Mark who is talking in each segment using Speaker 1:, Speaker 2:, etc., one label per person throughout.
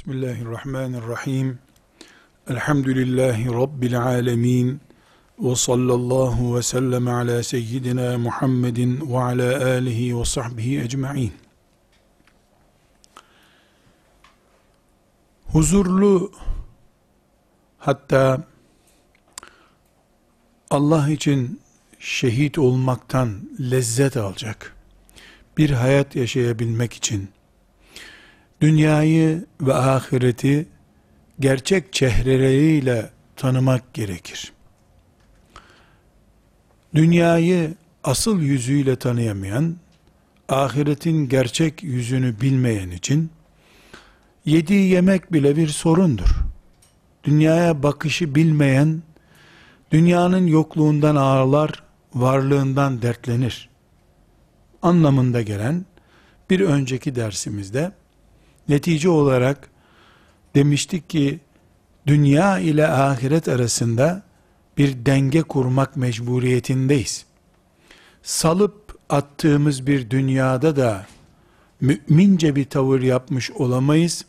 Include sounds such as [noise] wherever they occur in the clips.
Speaker 1: Bismillahirrahmanirrahim. Elhamdülillahi Rabbil alemin. Ve sallallahu ve sellem ala seyyidina Muhammedin ve ala alihi ve sahbihi ecma'in. Huzurlu hatta Allah için şehit olmaktan lezzet alacak bir hayat yaşayabilmek için dünyayı ve ahireti gerçek çehreleriyle tanımak gerekir. Dünyayı asıl yüzüyle tanıyamayan, ahiretin gerçek yüzünü bilmeyen için yediği yemek bile bir sorundur. Dünyaya bakışı bilmeyen, dünyanın yokluğundan ağlar, varlığından dertlenir. Anlamında gelen bir önceki dersimizde Netice olarak demiştik ki dünya ile ahiret arasında bir denge kurmak mecburiyetindeyiz. Salıp attığımız bir dünyada da mümince bir tavır yapmış olamayız.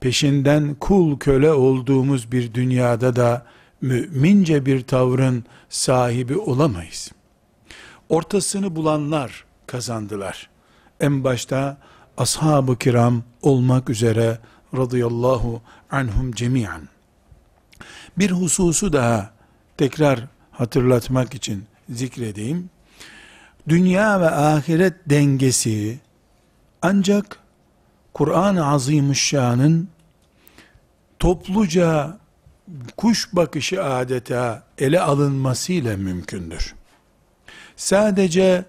Speaker 1: Peşinden kul köle olduğumuz bir dünyada da mümince bir tavrın sahibi olamayız. Ortasını bulanlar kazandılar. En başta ashab-ı kiram olmak üzere radıyallahu anhum cemiyan. Bir hususu daha tekrar hatırlatmak için zikredeyim. Dünya ve ahiret dengesi ancak Kur'an-ı Azimüşşan'ın topluca kuş bakışı adeta ele alınmasıyla mümkündür. Sadece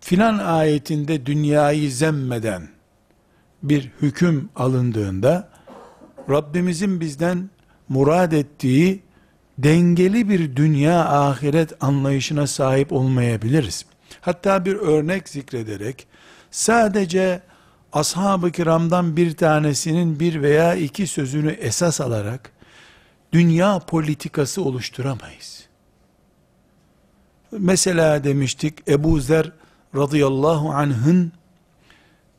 Speaker 1: filan ayetinde dünyayı zemmeden bir hüküm alındığında Rabbimizin bizden murad ettiği dengeli bir dünya ahiret anlayışına sahip olmayabiliriz. Hatta bir örnek zikrederek sadece ashab-ı kiramdan bir tanesinin bir veya iki sözünü esas alarak dünya politikası oluşturamayız. Mesela demiştik Ebu Zer radıyallahu anh'ın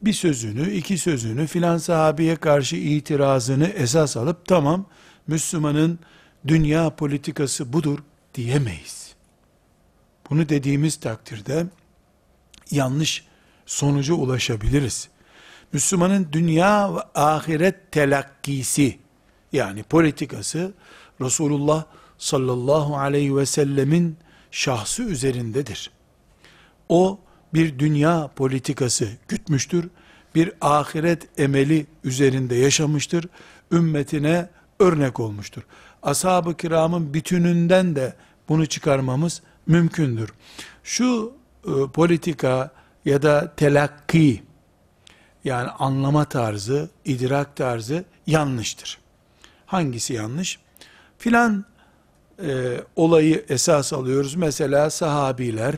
Speaker 1: bir sözünü, iki sözünü filan sahabeye karşı itirazını esas alıp tamam Müslümanın dünya politikası budur diyemeyiz. Bunu dediğimiz takdirde yanlış sonuca ulaşabiliriz. Müslümanın dünya ve ahiret telakkisi yani politikası Resulullah sallallahu aleyhi ve sellemin şahsı üzerindedir. O bir dünya politikası gütmüştür. Bir ahiret emeli üzerinde yaşamıştır. Ümmetine örnek olmuştur. Ashab-ı kiramın bütününden de bunu çıkarmamız mümkündür. Şu e, politika ya da telakki yani anlama tarzı, idrak tarzı yanlıştır. Hangisi yanlış? Filan e, olayı esas alıyoruz. Mesela sahabiler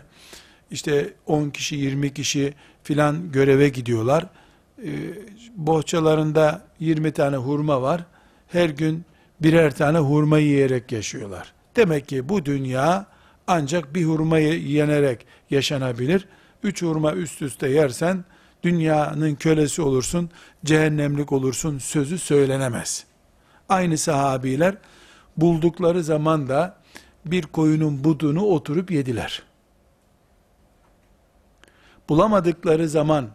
Speaker 1: işte 10 kişi 20 kişi filan göreve gidiyorlar. Ee, bohçalarında 20 tane hurma var. Her gün birer tane hurma yiyerek yaşıyorlar. Demek ki bu dünya ancak bir hurmayı yenerek yaşanabilir. Üç hurma üst üste yersen dünyanın kölesi olursun, cehennemlik olursun sözü söylenemez. Aynı sahabiler buldukları zaman da bir koyunun budunu oturup yediler bulamadıkları zaman,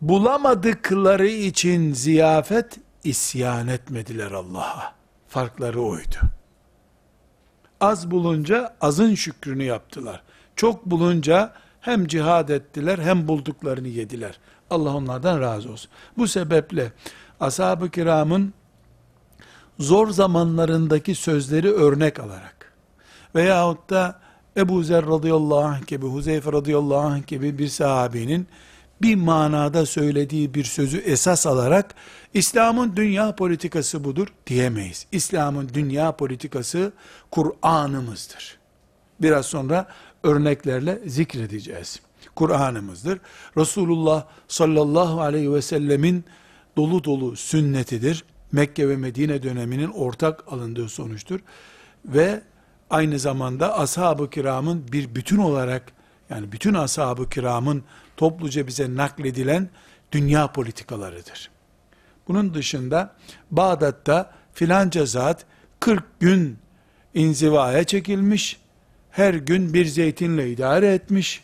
Speaker 1: bulamadıkları için ziyafet isyan etmediler Allah'a. Farkları oydu. Az bulunca azın şükrünü yaptılar. Çok bulunca hem cihad ettiler hem bulduklarını yediler. Allah onlardan razı olsun. Bu sebeple ashab-ı kiramın zor zamanlarındaki sözleri örnek alarak veyahut da Ebu Zer radıyallahu anh gibi, Huzeyfe radıyallahu anh gibi bir sahabenin bir manada söylediği bir sözü esas alarak İslam'ın dünya politikası budur diyemeyiz. İslam'ın dünya politikası Kur'an'ımızdır. Biraz sonra örneklerle zikredeceğiz. Kur'an'ımızdır. Resulullah sallallahu aleyhi ve sellemin dolu dolu sünnetidir. Mekke ve Medine döneminin ortak alındığı sonuçtur. Ve aynı zamanda ashab-ı kiramın bir bütün olarak yani bütün ashab-ı kiramın topluca bize nakledilen dünya politikalarıdır. Bunun dışında Bağdat'ta filanca zat 40 gün inzivaya çekilmiş, her gün bir zeytinle idare etmiş.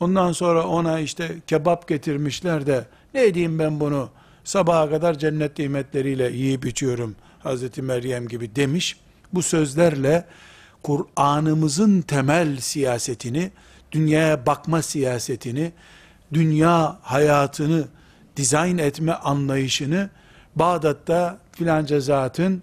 Speaker 1: Ondan sonra ona işte kebap getirmişler de ne edeyim ben bunu sabaha kadar cennet nimetleriyle yiyip içiyorum Hazreti Meryem gibi demiş. Bu sözlerle Kur'an'ımızın temel siyasetini, dünyaya bakma siyasetini, dünya hayatını dizayn etme anlayışını Bağdat'ta filanca zatın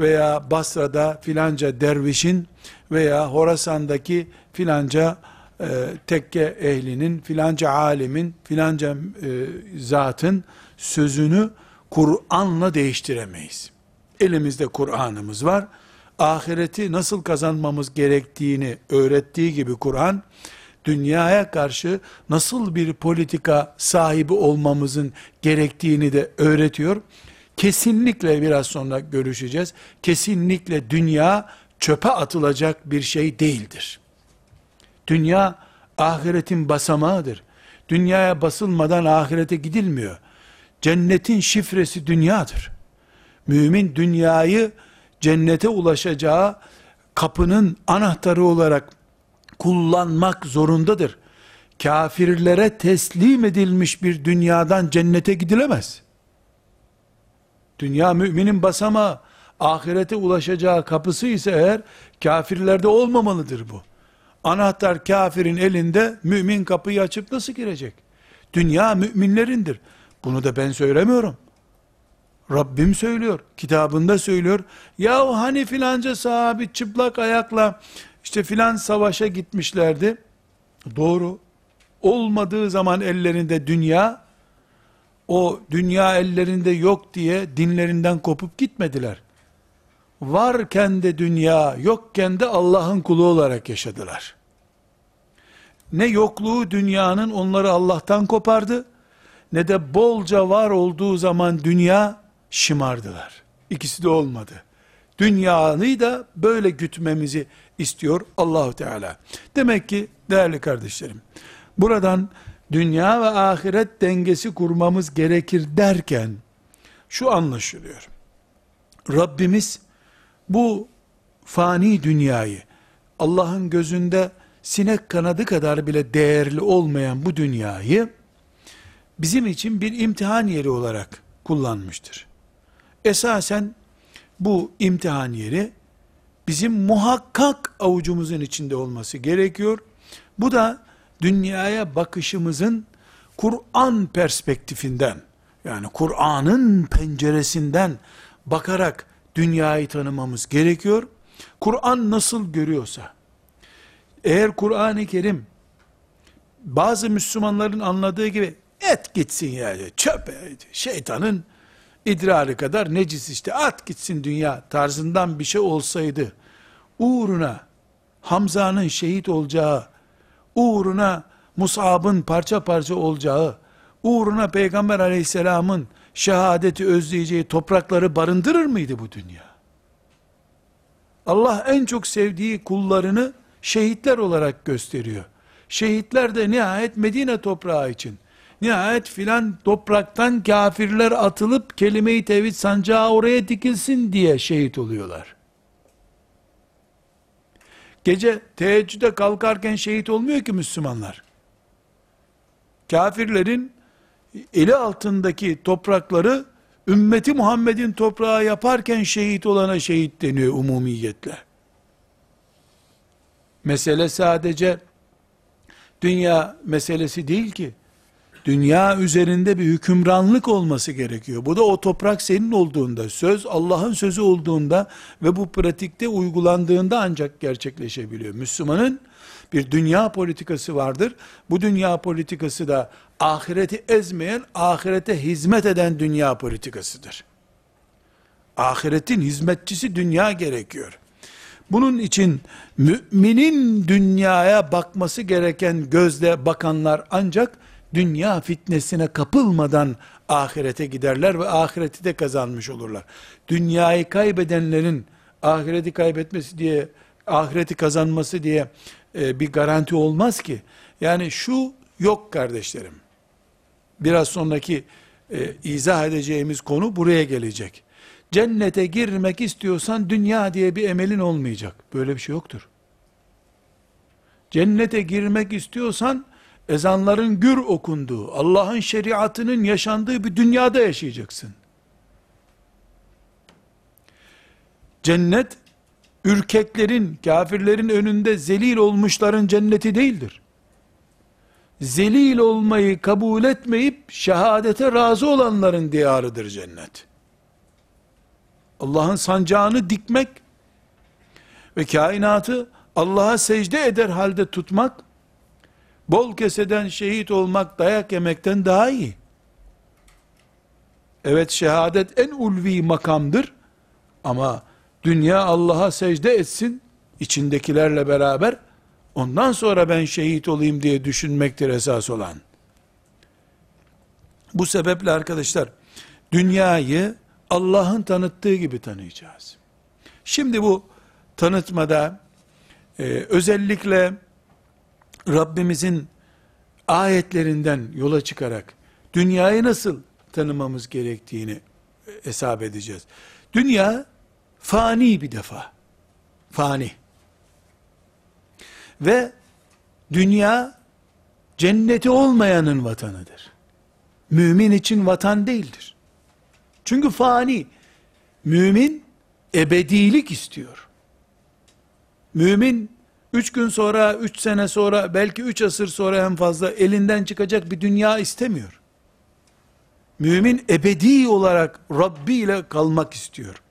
Speaker 1: veya Basra'da filanca dervişin veya Horasan'daki filanca e, tekke ehlinin, filanca alimin, filanca e, zatın sözünü Kur'an'la değiştiremeyiz. Elimizde Kur'an'ımız var. Ahireti nasıl kazanmamız gerektiğini öğrettiği gibi Kur'an, dünyaya karşı nasıl bir politika sahibi olmamızın gerektiğini de öğretiyor. Kesinlikle biraz sonra görüşeceğiz. Kesinlikle dünya çöpe atılacak bir şey değildir. Dünya ahiretin basamağıdır. Dünyaya basılmadan ahirete gidilmiyor. Cennetin şifresi dünyadır. Mümin dünyayı cennete ulaşacağı kapının anahtarı olarak kullanmak zorundadır. Kafirlere teslim edilmiş bir dünyadan cennete gidilemez. Dünya müminin basamağı, ahirete ulaşacağı kapısı ise eğer kafirlerde olmamalıdır bu. Anahtar kafirin elinde mümin kapıyı açıp nasıl girecek? Dünya müminlerindir. Bunu da ben söylemiyorum. Rabbim söylüyor. Kitabında söylüyor. Yahu hani filanca sahabi çıplak ayakla işte filan savaşa gitmişlerdi. Doğru. Olmadığı zaman ellerinde dünya, o dünya ellerinde yok diye dinlerinden kopup gitmediler. Varken de dünya, yokken de Allah'ın kulu olarak yaşadılar. Ne yokluğu dünyanın onları Allah'tan kopardı, ne de bolca var olduğu zaman dünya şımardılar. İkisi de olmadı. Dünyanı da böyle gütmemizi istiyor Allahu Teala. Demek ki değerli kardeşlerim, buradan dünya ve ahiret dengesi kurmamız gerekir derken şu anlaşılıyor. Rabbimiz bu fani dünyayı Allah'ın gözünde sinek kanadı kadar bile değerli olmayan bu dünyayı bizim için bir imtihan yeri olarak kullanmıştır. Esasen bu imtihan yeri bizim muhakkak avucumuzun içinde olması gerekiyor. Bu da dünyaya bakışımızın Kur'an perspektifinden yani Kur'an'ın penceresinden bakarak dünyayı tanımamız gerekiyor. Kur'an nasıl görüyorsa eğer Kur'an-ı Kerim bazı Müslümanların anladığı gibi et gitsin yani çöp şeytanın idrarı kadar necis işte at gitsin dünya tarzından bir şey olsaydı uğruna Hamza'nın şehit olacağı uğruna Musab'ın parça parça olacağı uğruna Peygamber aleyhisselamın şehadeti özleyeceği toprakları barındırır mıydı bu dünya? Allah en çok sevdiği kullarını şehitler olarak gösteriyor. Şehitler de nihayet Medine toprağı için Nihayet filan topraktan kafirler atılıp kelime-i tevhid sancağı oraya dikilsin diye şehit oluyorlar. Gece teheccüde kalkarken şehit olmuyor ki Müslümanlar. Kafirlerin eli altındaki toprakları ümmeti Muhammed'in toprağı yaparken şehit olana şehit deniyor umumiyetle. Mesele sadece dünya meselesi değil ki dünya üzerinde bir hükümranlık olması gerekiyor. Bu da o toprak senin olduğunda, söz Allah'ın sözü olduğunda ve bu pratikte uygulandığında ancak gerçekleşebiliyor. Müslümanın bir dünya politikası vardır. Bu dünya politikası da ahireti ezmeyen, ahirete hizmet eden dünya politikasıdır. Ahiretin hizmetçisi dünya gerekiyor. Bunun için müminin dünyaya bakması gereken gözle bakanlar ancak dünya fitnesine kapılmadan ahirete giderler ve ahireti de kazanmış olurlar. Dünyayı kaybedenlerin ahireti kaybetmesi diye, ahireti kazanması diye e, bir garanti olmaz ki. Yani şu yok kardeşlerim. Biraz sonraki e, izah edeceğimiz konu buraya gelecek. Cennete girmek istiyorsan dünya diye bir emelin olmayacak. Böyle bir şey yoktur. Cennete girmek istiyorsan ezanların gür okunduğu, Allah'ın şeriatının yaşandığı bir dünyada yaşayacaksın. Cennet, ürkeklerin, kafirlerin önünde zelil olmuşların cenneti değildir. Zelil olmayı kabul etmeyip şehadete razı olanların diyarıdır cennet. Allah'ın sancağını dikmek ve kainatı Allah'a secde eder halde tutmak, bol keseden şehit olmak, dayak yemekten daha iyi. Evet şehadet en ulvi makamdır ama dünya Allah'a secde etsin, içindekilerle beraber, ondan sonra ben şehit olayım diye düşünmektir esas olan. Bu sebeple arkadaşlar, dünyayı Allah'ın tanıttığı gibi tanıyacağız. Şimdi bu tanıtmada, e, özellikle Rabbimizin ayetlerinden yola çıkarak, dünyayı nasıl tanımamız gerektiğini hesap edeceğiz. Dünya, Fani bir defa. Fani. Ve dünya cenneti olmayanın vatanıdır. Mümin için vatan değildir. Çünkü fani. Mümin ebedilik istiyor. Mümin üç gün sonra, üç sene sonra, belki üç asır sonra en fazla elinden çıkacak bir dünya istemiyor. Mümin ebedi olarak Rabbi ile kalmak istiyor.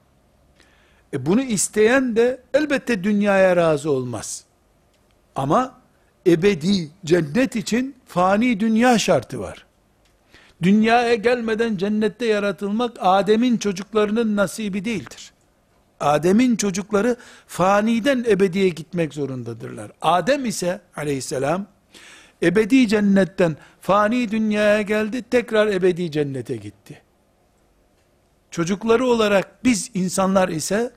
Speaker 1: E bunu isteyen de elbette dünyaya razı olmaz. Ama ebedi cennet için fani dünya şartı var. Dünyaya gelmeden cennette yaratılmak Adem'in çocuklarının nasibi değildir. Adem'in çocukları faniden ebediye gitmek zorundadırlar. Adem ise aleyhisselam ebedi cennetten fani dünyaya geldi, tekrar ebedi cennete gitti. Çocukları olarak biz insanlar ise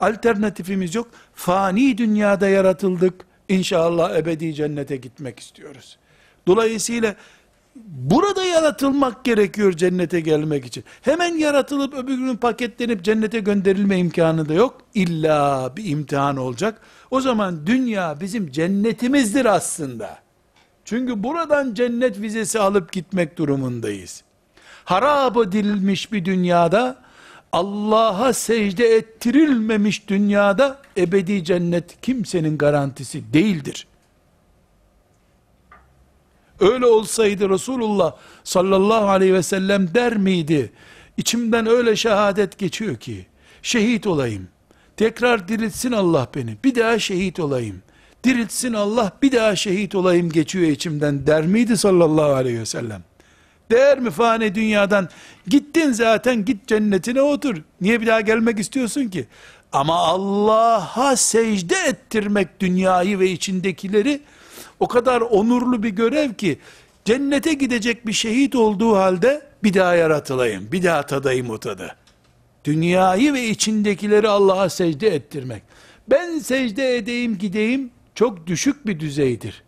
Speaker 1: Alternatifimiz yok. Fani dünyada yaratıldık. İnşallah ebedi cennete gitmek istiyoruz. Dolayısıyla burada yaratılmak gerekiyor cennete gelmek için. Hemen yaratılıp öbür gün paketlenip cennete gönderilme imkanı da yok. İlla bir imtihan olacak. O zaman dünya bizim cennetimizdir aslında. Çünkü buradan cennet vizesi alıp gitmek durumundayız. Harap edilmiş bir dünyada Allah'a secde ettirilmemiş dünyada ebedi cennet kimsenin garantisi değildir. Öyle olsaydı Resulullah sallallahu aleyhi ve sellem der miydi? İçimden öyle şehadet geçiyor ki, şehit olayım. Tekrar diriltsin Allah beni. Bir daha şehit olayım. Diriltsin Allah bir daha şehit olayım geçiyor içimden der miydi sallallahu aleyhi ve sellem? Değer mi fani dünyadan? Gittin zaten git cennetine otur. Niye bir daha gelmek istiyorsun ki? Ama Allah'a secde ettirmek dünyayı ve içindekileri o kadar onurlu bir görev ki cennete gidecek bir şehit olduğu halde bir daha yaratılayım, bir daha tadayım o tadı. Dünyayı ve içindekileri Allah'a secde ettirmek. Ben secde edeyim gideyim çok düşük bir düzeydir.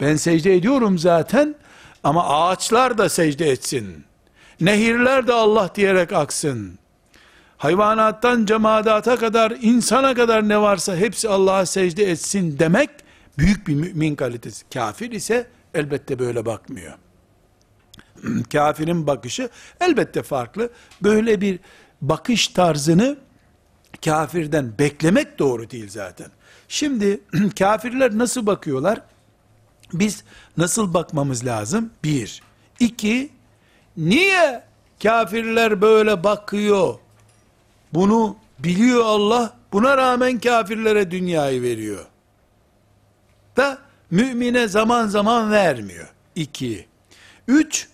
Speaker 1: Ben secde ediyorum zaten ama ağaçlar da secde etsin. Nehirler de Allah diyerek aksın. Hayvanattan cemadata kadar, insana kadar ne varsa hepsi Allah'a secde etsin demek, büyük bir mümin kalitesi. Kafir ise elbette böyle bakmıyor. [clears throat] Kafirin bakışı elbette farklı. Böyle bir bakış tarzını kafirden beklemek doğru değil zaten. Şimdi [clears throat] kafirler nasıl bakıyorlar? Biz nasıl bakmamız lazım? Bir. İki, niye kafirler böyle bakıyor? Bunu biliyor Allah, buna rağmen kafirlere dünyayı veriyor. Da mümine zaman zaman vermiyor. İki. Üç,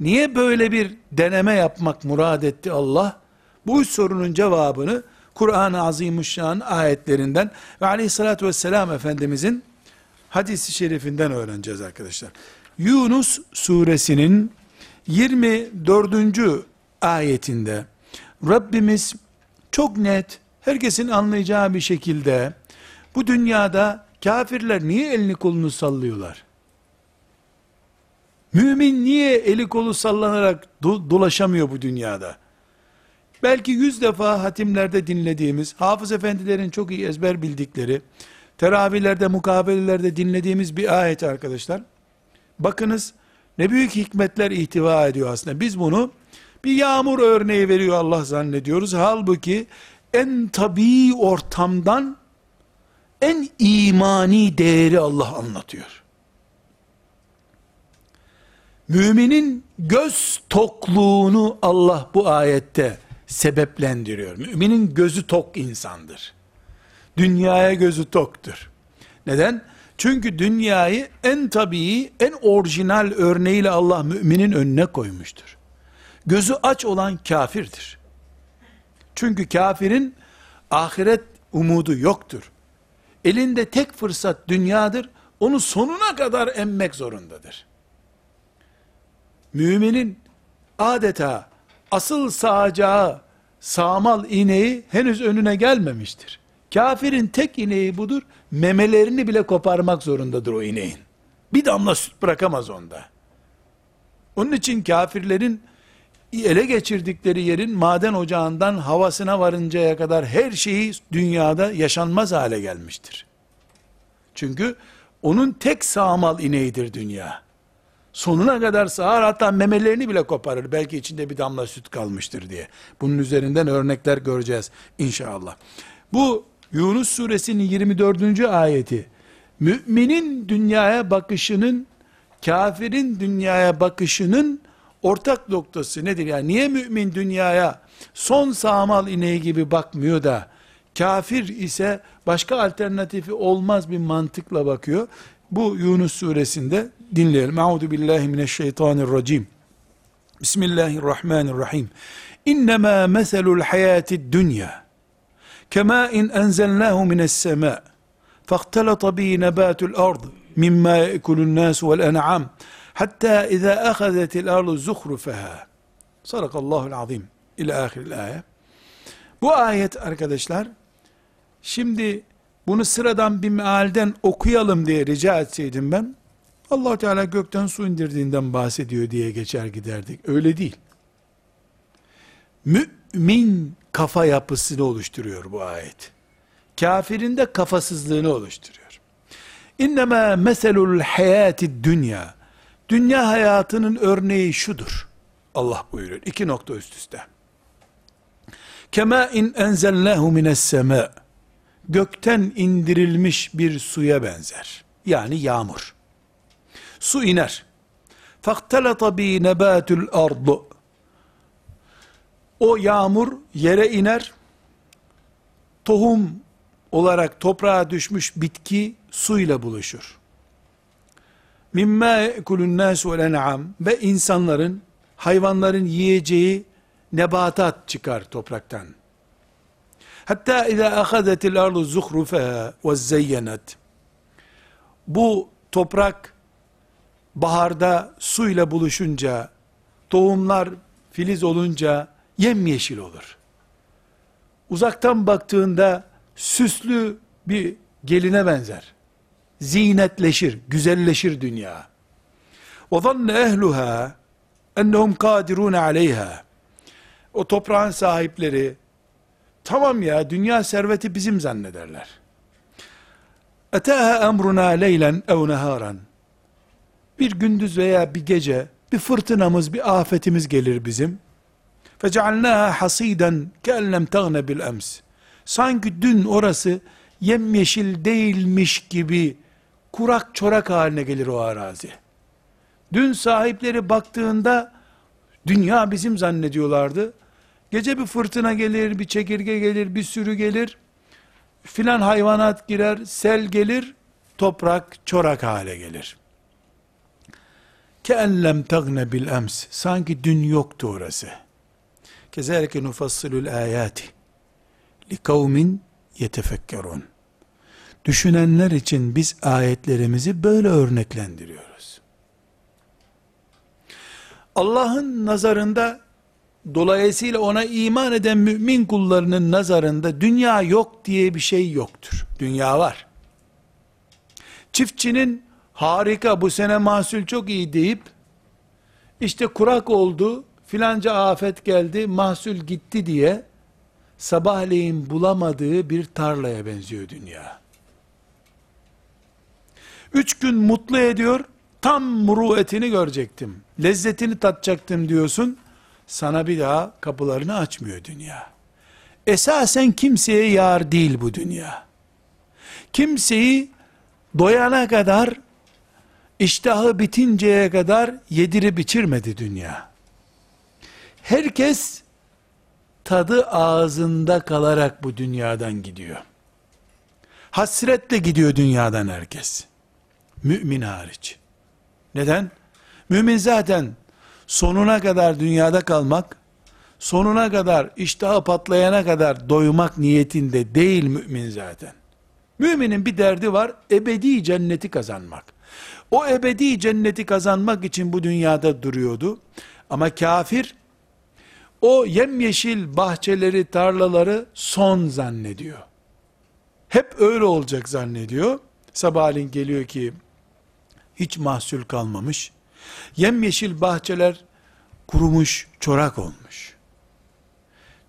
Speaker 1: niye böyle bir deneme yapmak murad etti Allah? Bu sorunun cevabını Kur'an-ı Azimuşşan ayetlerinden ve aleyhissalatü vesselam Efendimizin hadisi şerifinden öğreneceğiz arkadaşlar. Yunus suresinin 24. ayetinde Rabbimiz çok net, herkesin anlayacağı bir şekilde bu dünyada kafirler niye elini kolunu sallıyorlar? Mümin niye eli kolu sallanarak do- dolaşamıyor bu dünyada? Belki yüz defa hatimlerde dinlediğimiz, hafız efendilerin çok iyi ezber bildikleri, teravihlerde, mukabelelerde dinlediğimiz bir ayet arkadaşlar. Bakınız ne büyük hikmetler ihtiva ediyor aslında. Biz bunu bir yağmur örneği veriyor Allah zannediyoruz. Halbuki en tabii ortamdan en imani değeri Allah anlatıyor. Müminin göz tokluğunu Allah bu ayette sebeplendiriyor. Müminin gözü tok insandır. Dünyaya gözü toktur. Neden? Çünkü dünyayı en tabii, en orijinal örneğiyle Allah müminin önüne koymuştur. Gözü aç olan kafirdir. Çünkü kafirin ahiret umudu yoktur. Elinde tek fırsat dünyadır. Onu sonuna kadar emmek zorundadır. Müminin adeta asıl sağacağı sağmal ineği henüz önüne gelmemiştir. Kafirin tek ineği budur. Memelerini bile koparmak zorundadır o ineğin. Bir damla süt bırakamaz onda. Onun için kafirlerin ele geçirdikleri yerin maden ocağından havasına varıncaya kadar her şeyi dünyada yaşanmaz hale gelmiştir. Çünkü onun tek sağmal ineğidir dünya. Sonuna kadar sağar hatta memelerini bile koparır. Belki içinde bir damla süt kalmıştır diye. Bunun üzerinden örnekler göreceğiz inşallah. Bu Yunus suresinin 24. ayeti müminin dünyaya bakışının kafirin dünyaya bakışının ortak noktası nedir? Yani niye mümin dünyaya son sağmal ineği gibi bakmıyor da kafir ise başka alternatifi olmaz bir mantıkla bakıyor. Bu Yunus suresinde dinleyelim. Euzu billahi mineşşeytanirracim. Bismillahirrahmanirrahim. İnnemâ meselul hayâtid dünya. Kemâ in enzelnâhu mine's-semâ. Fahtalata bi nebatul ard mimma yekulun nas vel en'am. حتى إذا أخذت الأرض زخرفها صدق الله العظيم إلى آخر الآية Bu ayet arkadaşlar şimdi bunu sıradan bir mealden okuyalım diye rica etseydim ben allah Teala gökten su indirdiğinden bahsediyor diye geçer giderdik. Öyle değil. Mümin kafa yapısını oluşturuyor bu ayet. Kafirin de kafasızlığını oluşturuyor. İnnemâ meselul hayâti dünya. Dünya hayatının örneği şudur. Allah buyuruyor. İki nokta üst üste. Kema in enzelnahu mines sema. Gökten indirilmiş bir suya benzer. Yani yağmur. Su iner. Faktalata bi nebatul ardu. O yağmur yere iner. Tohum olarak toprağa düşmüş bitki suyla buluşur. Mimma yekulun nas vel en'am ve insanların hayvanların yiyeceği nebatat çıkar topraktan. Hatta iza ahadetil ardu zuhrufaha ve zeyyenet. Bu toprak baharda suyla buluşunca, tohumlar filiz olunca yemyeşil olur. Uzaktan baktığında süslü bir geline benzer Zinetleşir, güzelleşir dünya. وَظَنَّ اَهْلُهَا اَنَّهُمْ قَادِرُونَ عَلَيْهَا O toprağın sahipleri, tamam ya dünya serveti bizim zannederler. اَتَاهَا اَمْرُنَا لَيْلًا اَوْ نَهَارًا Bir gündüz veya bir gece, bir fırtınamız, bir afetimiz gelir bizim. فَجَعَلْنَاهَا حَصِيدًا كَاَنْ لَمْ تَغْنَ بِالْاَمْسِ sanki dün orası yemyeşil değilmiş gibi kurak çorak haline gelir o arazi. Dün sahipleri baktığında dünya bizim zannediyorlardı. Gece bir fırtına gelir, bir çekirge gelir, bir sürü gelir. Filan hayvanat girer, sel gelir, toprak çorak hale gelir. Keellem tagne bil ems. Sanki dün yoktu orası. Kezalike nufassilul ayati li kavmin yetefekkerun. Düşünenler için biz ayetlerimizi böyle örneklendiriyoruz. Allah'ın nazarında dolayısıyla ona iman eden mümin kullarının nazarında dünya yok diye bir şey yoktur. Dünya var. Çiftçinin harika bu sene mahsul çok iyi deyip işte kurak oldu, filanca afet geldi, mahsul gitti diye sabahleyin bulamadığı bir tarlaya benziyor dünya. Üç gün mutlu ediyor, tam muruetini görecektim. Lezzetini tatacaktım diyorsun, sana bir daha kapılarını açmıyor dünya. Esasen kimseye yar değil bu dünya. Kimseyi doyana kadar, iştahı bitinceye kadar yedirip içirmedi dünya. Herkes tadı ağzında kalarak bu dünyadan gidiyor. Hasretle gidiyor dünyadan herkes. Mümin hariç. Neden? Mümin zaten sonuna kadar dünyada kalmak, sonuna kadar iştahı patlayana kadar doymak niyetinde değil mümin zaten. Müminin bir derdi var, ebedi cenneti kazanmak. O ebedi cenneti kazanmak için bu dünyada duruyordu. Ama kafir, o yemyeşil bahçeleri, tarlaları son zannediyor. Hep öyle olacak zannediyor. Sabahleyin geliyor ki, hiç mahsul kalmamış. Yemyeşil bahçeler kurumuş, çorak olmuş.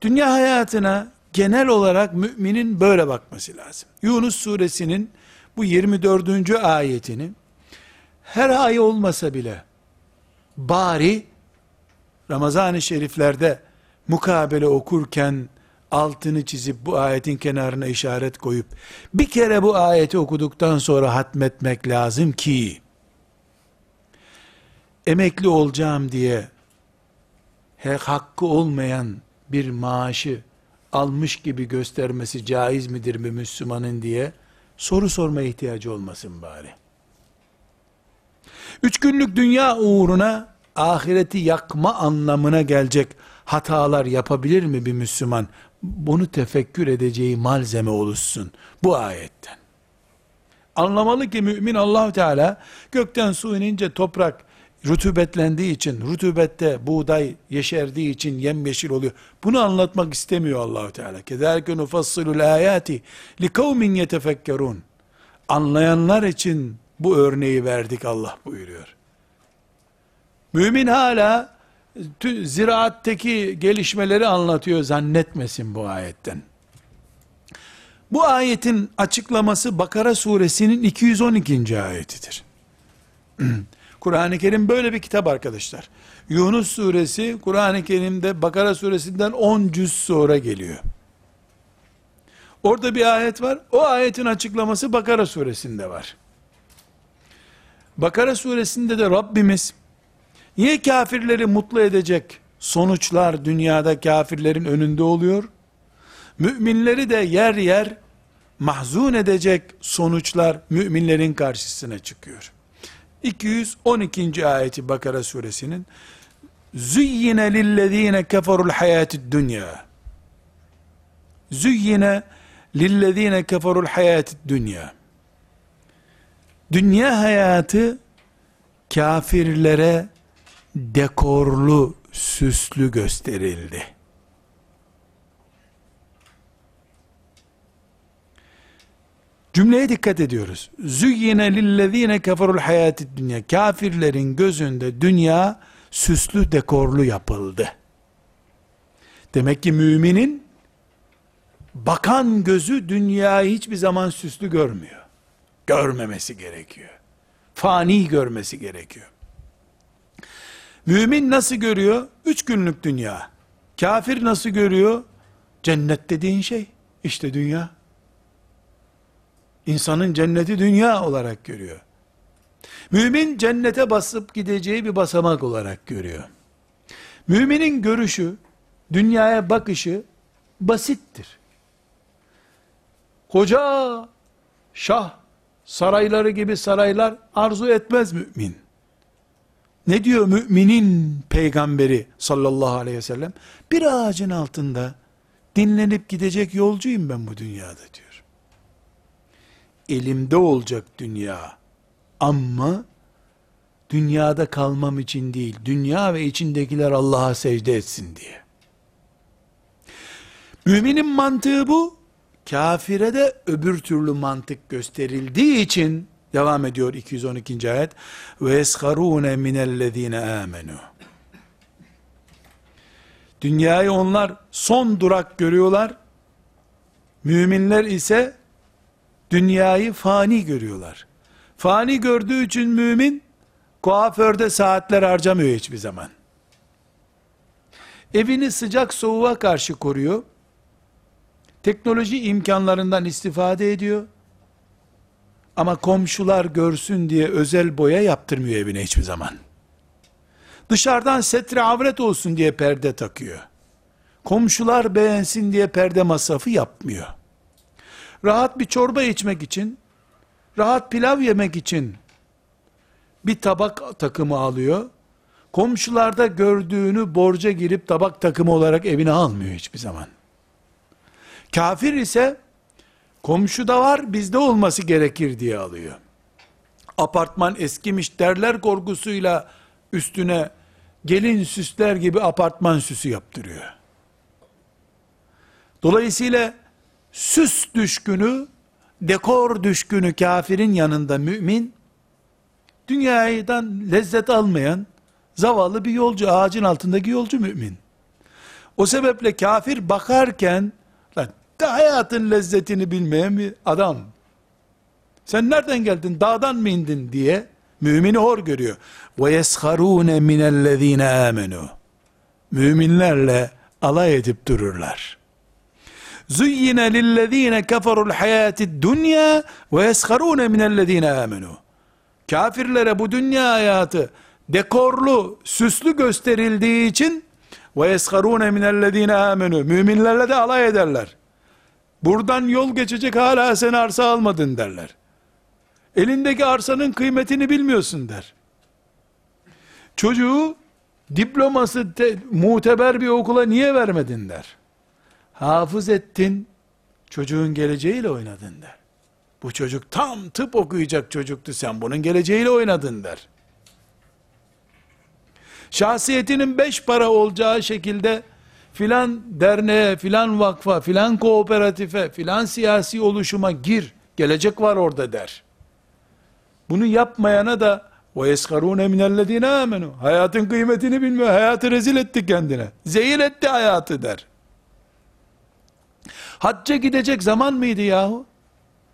Speaker 1: Dünya hayatına genel olarak müminin böyle bakması lazım. Yunus suresinin bu 24. ayetini her ay olmasa bile bari Ramazan-ı Şeriflerde mukabele okurken altını çizip bu ayetin kenarına işaret koyup bir kere bu ayeti okuduktan sonra hatmetmek lazım ki emekli olacağım diye hakkı olmayan bir maaşı almış gibi göstermesi caiz midir bir Müslümanın diye soru sorma ihtiyacı olmasın bari. Üç günlük dünya uğruna ahireti yakma anlamına gelecek hatalar yapabilir mi bir Müslüman? Bunu tefekkür edeceği malzeme oluşsun bu ayetten. Anlamalı ki mümin Allahu Teala gökten su inince toprak rutubetlendiği için, rutubette buğday yeşerdiği için yemyeşil oluyor. Bunu anlatmak istemiyor Allahu Teala. Kezalike nufassilul ayati li kavmin yetefekkerun. Anlayanlar için bu örneği verdik Allah buyuruyor. Mümin hala ziraatteki gelişmeleri anlatıyor zannetmesin bu ayetten. Bu ayetin açıklaması Bakara suresinin 212. ayetidir. [clears throat] Kur'an-ı Kerim böyle bir kitap arkadaşlar. Yunus suresi Kur'an-ı Kerim'de Bakara suresinden 10 cüz sonra geliyor. Orada bir ayet var. O ayetin açıklaması Bakara suresinde var. Bakara suresinde de Rabbimiz niye kafirleri mutlu edecek sonuçlar dünyada kafirlerin önünde oluyor? Müminleri de yer yer mahzun edecek sonuçlar müminlerin karşısına çıkıyor. 212. ayeti Bakara suresinin Züyyine lillezine keferul hayatid dünya Züyyine lillezine keferul hayatid dünya Dünya hayatı kafirlere dekorlu, süslü gösterildi. Cümleye dikkat ediyoruz. Züyyine lillezine keferul hayatid dünya. Kafirlerin gözünde dünya süslü dekorlu yapıldı. Demek ki müminin bakan gözü dünyayı hiçbir zaman süslü görmüyor. Görmemesi gerekiyor. Fani görmesi gerekiyor. Mümin nasıl görüyor? Üç günlük dünya. Kafir nasıl görüyor? Cennet dediğin şey. işte dünya. İnsanın cenneti dünya olarak görüyor. Mümin cennete basıp gideceği bir basamak olarak görüyor. Müminin görüşü, dünyaya bakışı basittir. Koca şah sarayları gibi saraylar arzu etmez mümin. Ne diyor müminin peygamberi sallallahu aleyhi ve sellem? Bir ağacın altında dinlenip gidecek yolcuyum ben bu dünyada diyor elimde olacak dünya. Ama dünyada kalmam için değil, dünya ve içindekiler Allah'a secde etsin diye. Müminin mantığı bu, kafire de öbür türlü mantık gösterildiği için, devam ediyor 212. ayet, ve esharune minellezine amenu. Dünyayı onlar son durak görüyorlar. Müminler ise dünyayı fani görüyorlar. Fani gördüğü için mümin kuaförde saatler harcamıyor hiçbir zaman. Evini sıcak soğuğa karşı koruyor. Teknoloji imkanlarından istifade ediyor. Ama komşular görsün diye özel boya yaptırmıyor evine hiçbir zaman. Dışarıdan setre avret olsun diye perde takıyor. Komşular beğensin diye perde masrafı yapmıyor. Rahat bir çorba içmek için, rahat pilav yemek için bir tabak takımı alıyor. Komşularda gördüğünü borca girip tabak takımı olarak evine almıyor hiçbir zaman. Kafir ise komşuda var bizde olması gerekir diye alıyor. Apartman eskimiş derler korkusuyla üstüne gelin süsler gibi apartman süsü yaptırıyor. Dolayısıyla süs düşkünü, dekor düşkünü kafirin yanında mümin, dünyadan lezzet almayan, zavallı bir yolcu, ağacın altındaki yolcu mümin. O sebeple kafir bakarken, lan, hayatın lezzetini bilmeyen bir adam, sen nereden geldin, dağdan mı indin diye, mümini hor görüyor. Ve yesharune minellezine amenu. Müminlerle alay edip dururlar. Zuyyine lillezine keferul hayati dunya ve yesharune minellezine amenu. Kafirlere bu dünya hayatı dekorlu, süslü gösterildiği için ve yesharune minellezine amenu. Müminlerle de alay ederler. Buradan yol geçecek hala sen arsa almadın derler. Elindeki arsanın kıymetini bilmiyorsun der. Çocuğu diploması te, muteber bir okula niye vermedin der. Hafız ettin, çocuğun geleceğiyle oynadın der. Bu çocuk tam tıp okuyacak çocuktu sen bunun geleceğiyle oynadın der. Şahsiyetinin beş para olacağı şekilde filan derneğe, filan vakfa, filan kooperatife, filan siyasi oluşuma gir, gelecek var orada der. Bunu yapmayana da ve yeskarune minellezine amenu. Hayatın kıymetini bilmiyor. Hayatı rezil etti kendine. Zehir etti hayatı der. Hacca gidecek zaman mıydı yahu?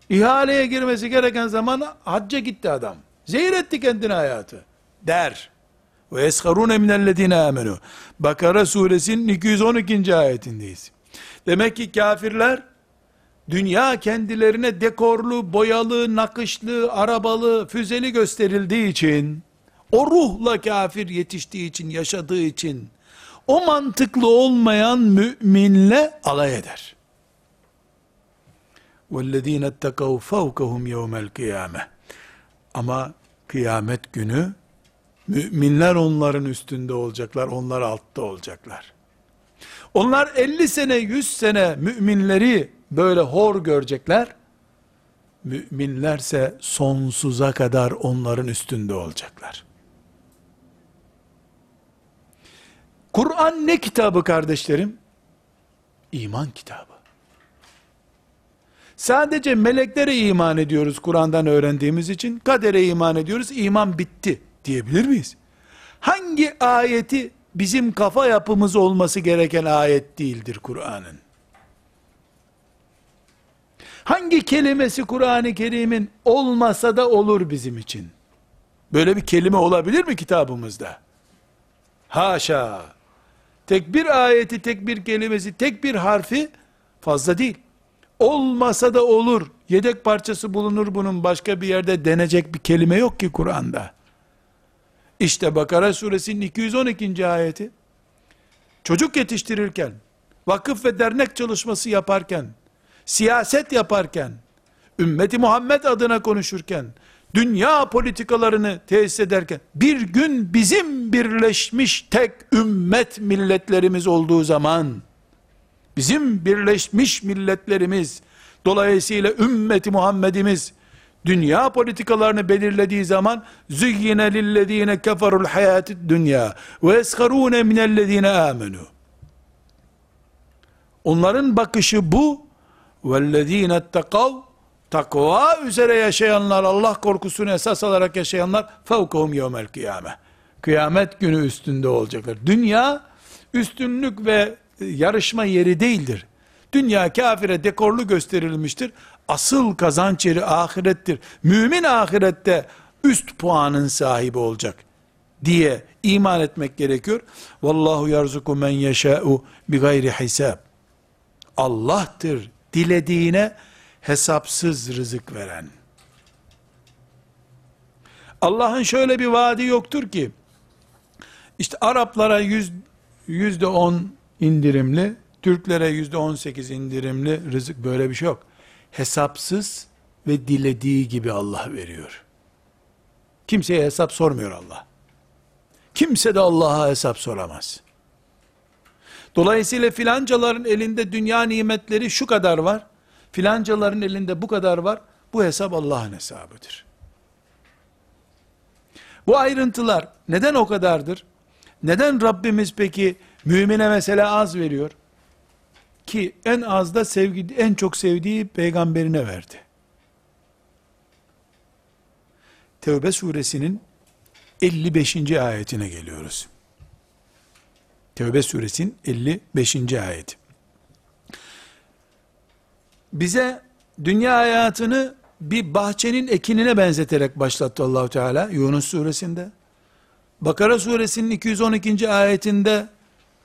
Speaker 1: İhaleye girmesi gereken zaman hacca gitti adam. Zehir etti kendine hayatı. Der. Ve yeskarune minellezine amenu. Bakara suresinin 212. ayetindeyiz. Demek ki kafirler dünya kendilerine dekorlu, boyalı, nakışlı, arabalı, füzeli gösterildiği için, o ruhla kafir yetiştiği için, yaşadığı için, o mantıklı olmayan müminle alay eder. وَالَّذ۪ينَ اتَّقَوْا فَوْكَهُمْ يَوْمَ الْقِيَامَةِ Ama kıyamet günü, müminler onların üstünde olacaklar, onlar altta olacaklar. Onlar 50 sene, 100 sene müminleri böyle hor görecekler. Müminlerse sonsuza kadar onların üstünde olacaklar. Kur'an ne kitabı kardeşlerim? İman kitabı. Sadece meleklere iman ediyoruz Kur'an'dan öğrendiğimiz için. Kadere iman ediyoruz. iman bitti diyebilir miyiz? Hangi ayeti bizim kafa yapımız olması gereken ayet değildir Kur'an'ın? Hangi kelimesi Kur'an-ı Kerim'in olmasa da olur bizim için? Böyle bir kelime olabilir mi kitabımızda? Haşa! Tek bir ayeti, tek bir kelimesi, tek bir harfi fazla değil. Olmasa da olur. Yedek parçası bulunur bunun başka bir yerde denecek bir kelime yok ki Kur'an'da. İşte Bakara suresinin 212. ayeti. Çocuk yetiştirirken, vakıf ve dernek çalışması yaparken, siyaset yaparken, ümmeti Muhammed adına konuşurken, dünya politikalarını tesis ederken, bir gün bizim birleşmiş tek ümmet milletlerimiz olduğu zaman, Bizim birleşmiş milletlerimiz, dolayısıyla ümmeti Muhammedimiz, dünya politikalarını belirlediği zaman züyyine lillezine keferul hayatid dünya ve eskarune minellezine amenu onların bakışı bu. Vellezine ettekav takva üzere yaşayanlar Allah korkusunu esas alarak yaşayanlar fevkahum yevmel kıyame kıyamet günü üstünde olacaklar. Dünya üstünlük ve yarışma yeri değildir. Dünya kafire dekorlu gösterilmiştir. Asıl kazanç yeri ahirettir. Mümin ahirette üst puanın sahibi olacak diye iman etmek gerekiyor. Vallahu yarzuku men yeşâ'u bi gayri hisab. Allah'tır dilediğine hesapsız rızık veren. Allah'ın şöyle bir vaadi yoktur ki, işte Araplara yüz, yüzde on indirimli, Türklere yüzde on sekiz indirimli rızık böyle bir şey yok. Hesapsız ve dilediği gibi Allah veriyor. Kimseye hesap sormuyor Allah. Kimse de Allah'a hesap soramaz. Dolayısıyla filancaların elinde dünya nimetleri şu kadar var. Filancaların elinde bu kadar var. Bu hesap Allah'ın hesabıdır. Bu ayrıntılar neden o kadardır? Neden Rabbimiz peki mümine mesela az veriyor? Ki en az da sevgi, en çok sevdiği peygamberine verdi. Tevbe suresinin 55. ayetine geliyoruz. Tevbe suresinin 55. ayeti. Bize dünya hayatını bir bahçenin ekinine benzeterek başlattı Allahu Teala Yunus suresinde. Bakara suresinin 212. ayetinde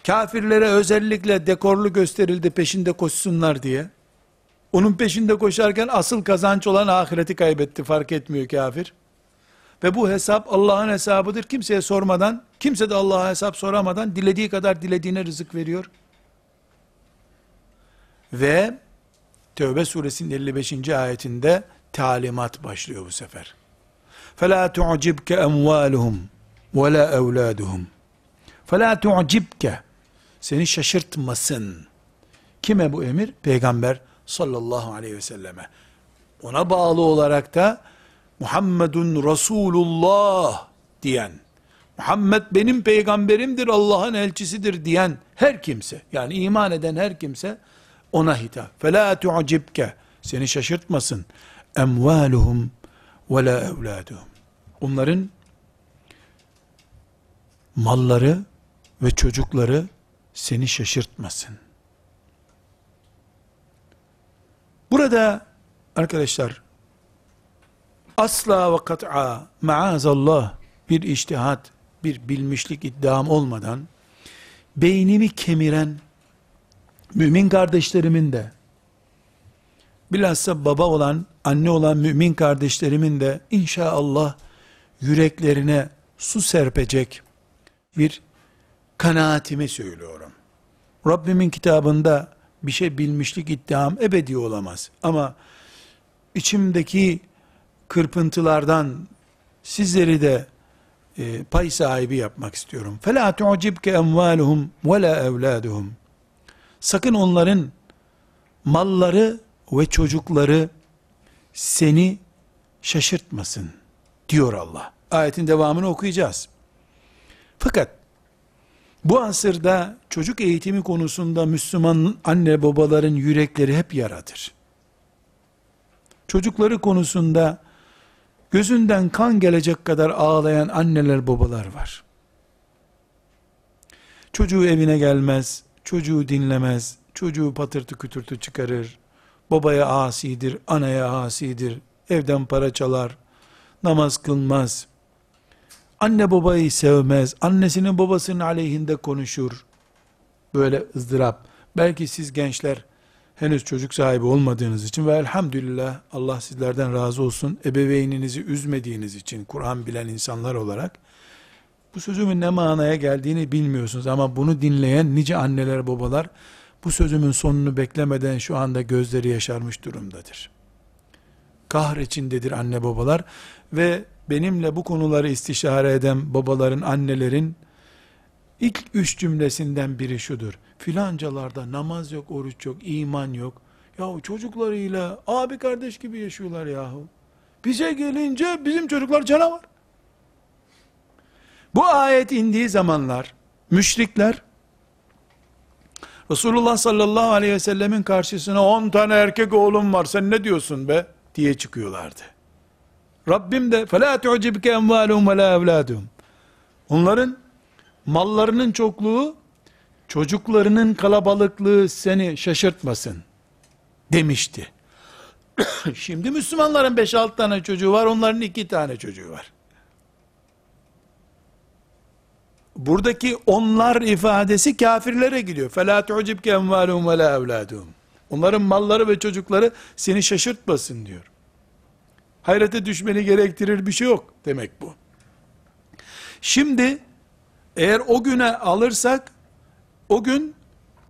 Speaker 1: kafirlere özellikle dekorlu gösterildi peşinde koşsunlar diye. Onun peşinde koşarken asıl kazanç olan ahireti kaybetti fark etmiyor kafir. Ve bu hesap Allah'ın hesabıdır. Kimseye sormadan, kimse de Allah'a hesap soramadan dilediği kadar dilediğine rızık veriyor. Ve Tevbe suresinin 55. ayetinde talimat başlıyor bu sefer. فَلَا تُعْجِبْكَ اَمْوَالُهُمْ وَلَا اَوْلَادُهُمْ فَلَا تُعْجِبْكَ Seni şaşırtmasın. Kime bu emir? Peygamber sallallahu aleyhi ve selleme. Ona bağlı olarak da Muhammedun Resulullah diyen, Muhammed benim peygamberimdir, Allah'ın elçisidir diyen her kimse, yani iman eden her kimse ona hitap. فَلَا تُعْجِبْكَ Seni şaşırtmasın. اَمْوَالُهُمْ وَلَا اَوْلَادُهُمْ Onların malları ve çocukları seni şaşırtmasın. Burada arkadaşlar asla ve kat'a maazallah bir iştihat, bir bilmişlik iddiam olmadan beynimi kemiren mümin kardeşlerimin de bilhassa baba olan, anne olan mümin kardeşlerimin de inşallah yüreklerine su serpecek bir kanaatimi söylüyorum. Rabbimin kitabında bir şey bilmişlik iddiam ebedi olamaz. Ama içimdeki kırpıntılardan sizleri de e, pay sahibi yapmak istiyorum. فَلَا تُعْجِبْكَ اَمْوَالُهُمْ وَلَا اَوْلَادُهُمْ Sakın onların malları ve çocukları seni şaşırtmasın diyor Allah. Ayetin devamını okuyacağız. Fakat bu asırda çocuk eğitimi konusunda Müslüman anne babaların yürekleri hep yaradır. Çocukları konusunda gözünden kan gelecek kadar ağlayan anneler babalar var. Çocuğu evine gelmez, çocuğu dinlemez, çocuğu patırtı kütürtü çıkarır, babaya asidir, anaya asidir, evden para çalar, namaz kılmaz, anne babayı sevmez, annesinin babasının aleyhinde konuşur, böyle ızdırap, belki siz gençler, henüz çocuk sahibi olmadığınız için ve elhamdülillah Allah sizlerden razı olsun ebeveyninizi üzmediğiniz için Kur'an bilen insanlar olarak bu sözümün ne manaya geldiğini bilmiyorsunuz ama bunu dinleyen nice anneler babalar bu sözümün sonunu beklemeden şu anda gözleri yaşarmış durumdadır. Kahr içindedir anne babalar ve benimle bu konuları istişare eden babaların, annelerin ilk üç cümlesinden biri şudur. Filancalarda namaz yok, oruç yok, iman yok. Yahu çocuklarıyla abi kardeş gibi yaşıyorlar yahu. Bize gelince bizim çocuklar canavar. Bu ayet indiği zamanlar müşrikler Resulullah sallallahu aleyhi ve sellemin karşısına 10 tane erkek oğlum var sen ne diyorsun be diye çıkıyorlardı. Rabbim de فَلَا تُعْجِبْكَ اَمْوَالُهُمْ وَلَا اَوْلَادُهُمْ Onların mallarının çokluğu çocuklarının kalabalıklığı seni şaşırtmasın demişti. [coughs] Şimdi Müslümanların 5-6 tane çocuğu var, onların 2 tane çocuğu var. Buradaki onlar ifadesi kafirlere gidiyor. فَلَا تُعْجِبْكَ اَمْوَالُهُمْ وَلَا اَوْلَادُهُمْ Onların malları ve çocukları seni şaşırtmasın diyor. Hayrete düşmeni gerektirir bir şey yok demek bu. Şimdi eğer o güne alırsak o gün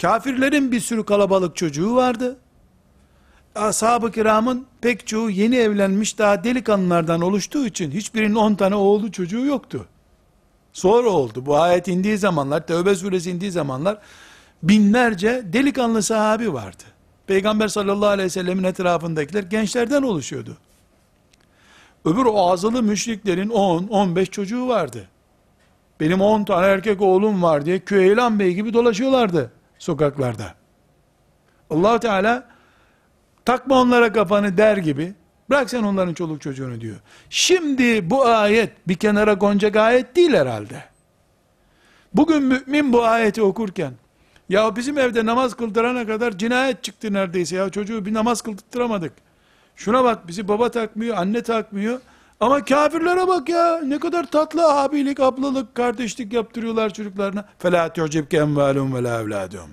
Speaker 1: kafirlerin bir sürü kalabalık çocuğu vardı. Ashab-ı kiramın pek çoğu yeni evlenmiş daha delikanlılardan oluştuğu için hiçbirinin 10 tane oğlu çocuğu yoktu. Sonra oldu. Bu ayet indiği zamanlar, Tevbe suresi indiği zamanlar binlerce delikanlı sahabi vardı. Peygamber sallallahu aleyhi ve sellemin etrafındakiler gençlerden oluşuyordu. Öbür o azılı müşriklerin 10-15 çocuğu vardı. Benim 10 tane erkek oğlum var diye Küheylan Bey gibi dolaşıyorlardı sokaklarda. allah Teala takma onlara kafanı der gibi bırak sen onların çoluk çocuğunu diyor. Şimdi bu ayet bir kenara konacak ayet değil herhalde. Bugün mümin bu ayeti okurken ya bizim evde namaz kıldırana kadar cinayet çıktı neredeyse ya çocuğu bir namaz kıldırtıramadık. Şuna bak bizi baba takmıyor, anne takmıyor. Ama kafirlere bak ya ne kadar tatlı abilik, ablalık, kardeşlik yaptırıyorlar çocuklarına. فَلَا تُعْجِبْكَ اَمْوَالُهُمْ وَلَا اَوْلَادُهُمْ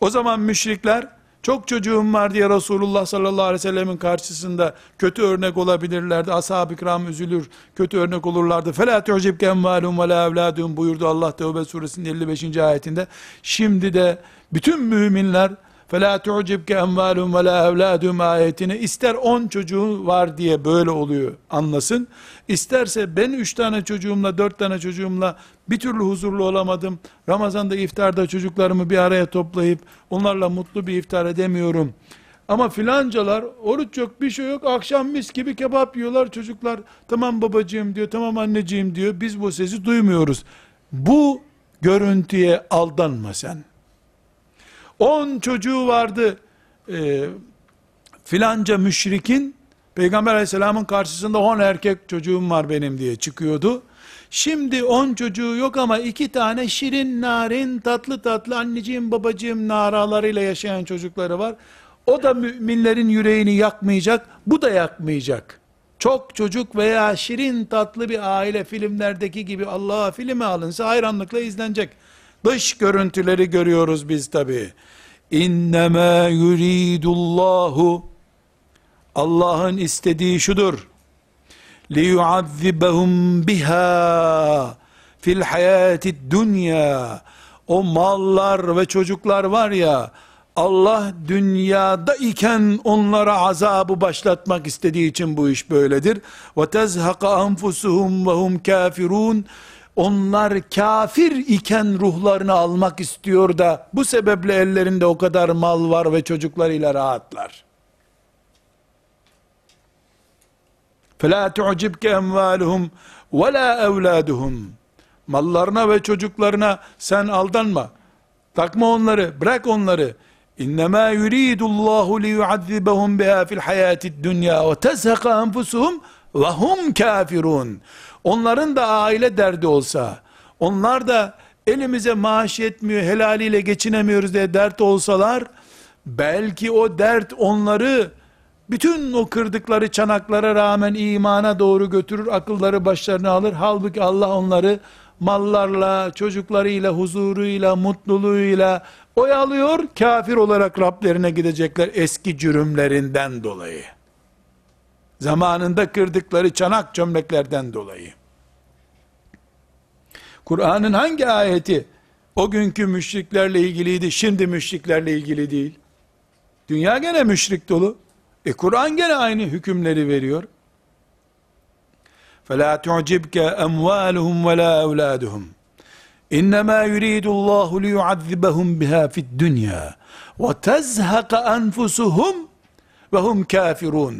Speaker 1: O zaman müşrikler çok çocuğum var diye Resulullah sallallahu aleyhi ve sellemin karşısında kötü örnek olabilirlerdi. Ashab-ı kiram üzülür, kötü örnek olurlardı. فَلَا تُعْجِبْكَ اَمْوَالُهُمْ وَلَا اَوْلَادُهُمْ buyurdu Allah Tevbe suresinin 55. ayetinde. Şimdi de bütün müminler فَلَا تُعْجِبْكَ اَمْوَالُهُمْ وَلَا اَوْلَادُهُمْ ayetini ister 10 çocuğu var diye böyle oluyor anlasın. İsterse ben 3 tane çocuğumla 4 tane çocuğumla bir türlü huzurlu olamadım. Ramazan'da iftarda çocuklarımı bir araya toplayıp onlarla mutlu bir iftar edemiyorum. Ama filancalar oruç yok bir şey yok akşam mis gibi kebap yiyorlar çocuklar. Tamam babacığım diyor tamam anneciğim diyor biz bu sesi duymuyoruz. Bu görüntüye aldanma sen. 10 çocuğu vardı e, filanca müşrikin Peygamber aleyhisselamın karşısında 10 erkek çocuğum var benim diye çıkıyordu. Şimdi 10 çocuğu yok ama iki tane şirin narin tatlı tatlı anneciğim babacığım naralarıyla yaşayan çocukları var. O da müminlerin yüreğini yakmayacak, bu da yakmayacak. Çok çocuk veya şirin tatlı bir aile filmlerdeki gibi Allah'a filme alınsa hayranlıkla izlenecek. Dış görüntüleri görüyoruz biz tabi. İnnemâ yuridullahu Allah'ın istediği şudur. لِيُعَذِّبَهُمْ biha fil hayati dünya. O mallar ve çocuklar var ya, Allah dünyada iken onlara azabı başlatmak istediği için bu iş böyledir. Ve tezhaka anfusuhum ve hum kafirun. Onlar kafir iken ruhlarını almak istiyor da bu sebeple ellerinde o kadar mal var ve çocuklarıyla rahatlar. فَلَا تُعْجِبْكَ اَمْوَالُهُمْ وَلَا اَوْلَادُهُمْ Mallarına ve çocuklarına sen aldanma. Takma onları, bırak onları. İnnemâ yuridullahu liyuazzibahum biha fil hayatid dünya ve tezhaka enfusuhum ve hum kafirun. Onların da aile derdi olsa, onlar da elimize maaş yetmiyor, helaliyle geçinemiyoruz diye dert olsalar, belki o dert onları bütün o kırdıkları çanaklara rağmen imana doğru götürür, akılları başlarına alır. Halbuki Allah onları mallarla, çocuklarıyla, huzuruyla, mutluluğuyla oyalıyor. Kafir olarak Rablerine gidecekler eski cürümlerinden dolayı. Zamanında kırdıkları çanak çömleklerden dolayı. Kur'an'ın hangi ayeti o günkü müşriklerle ilgiliydi, şimdi müşriklerle ilgili değil? Dünya gene müşrik dolu. E Kur'an gene aynı hükümleri veriyor. فَلَا تُعْجِبْكَ اَمْوَالُهُمْ وَلَا اَوْلَادُهُمْ اِنَّمَا يُرِيدُ اللّٰهُ لِيُعَذِّبَهُمْ بِهَا فِي الدُّنْيَا وَتَزْهَقَ أَنْفُسُهُمْ وَهُمْ كَافِرُونَ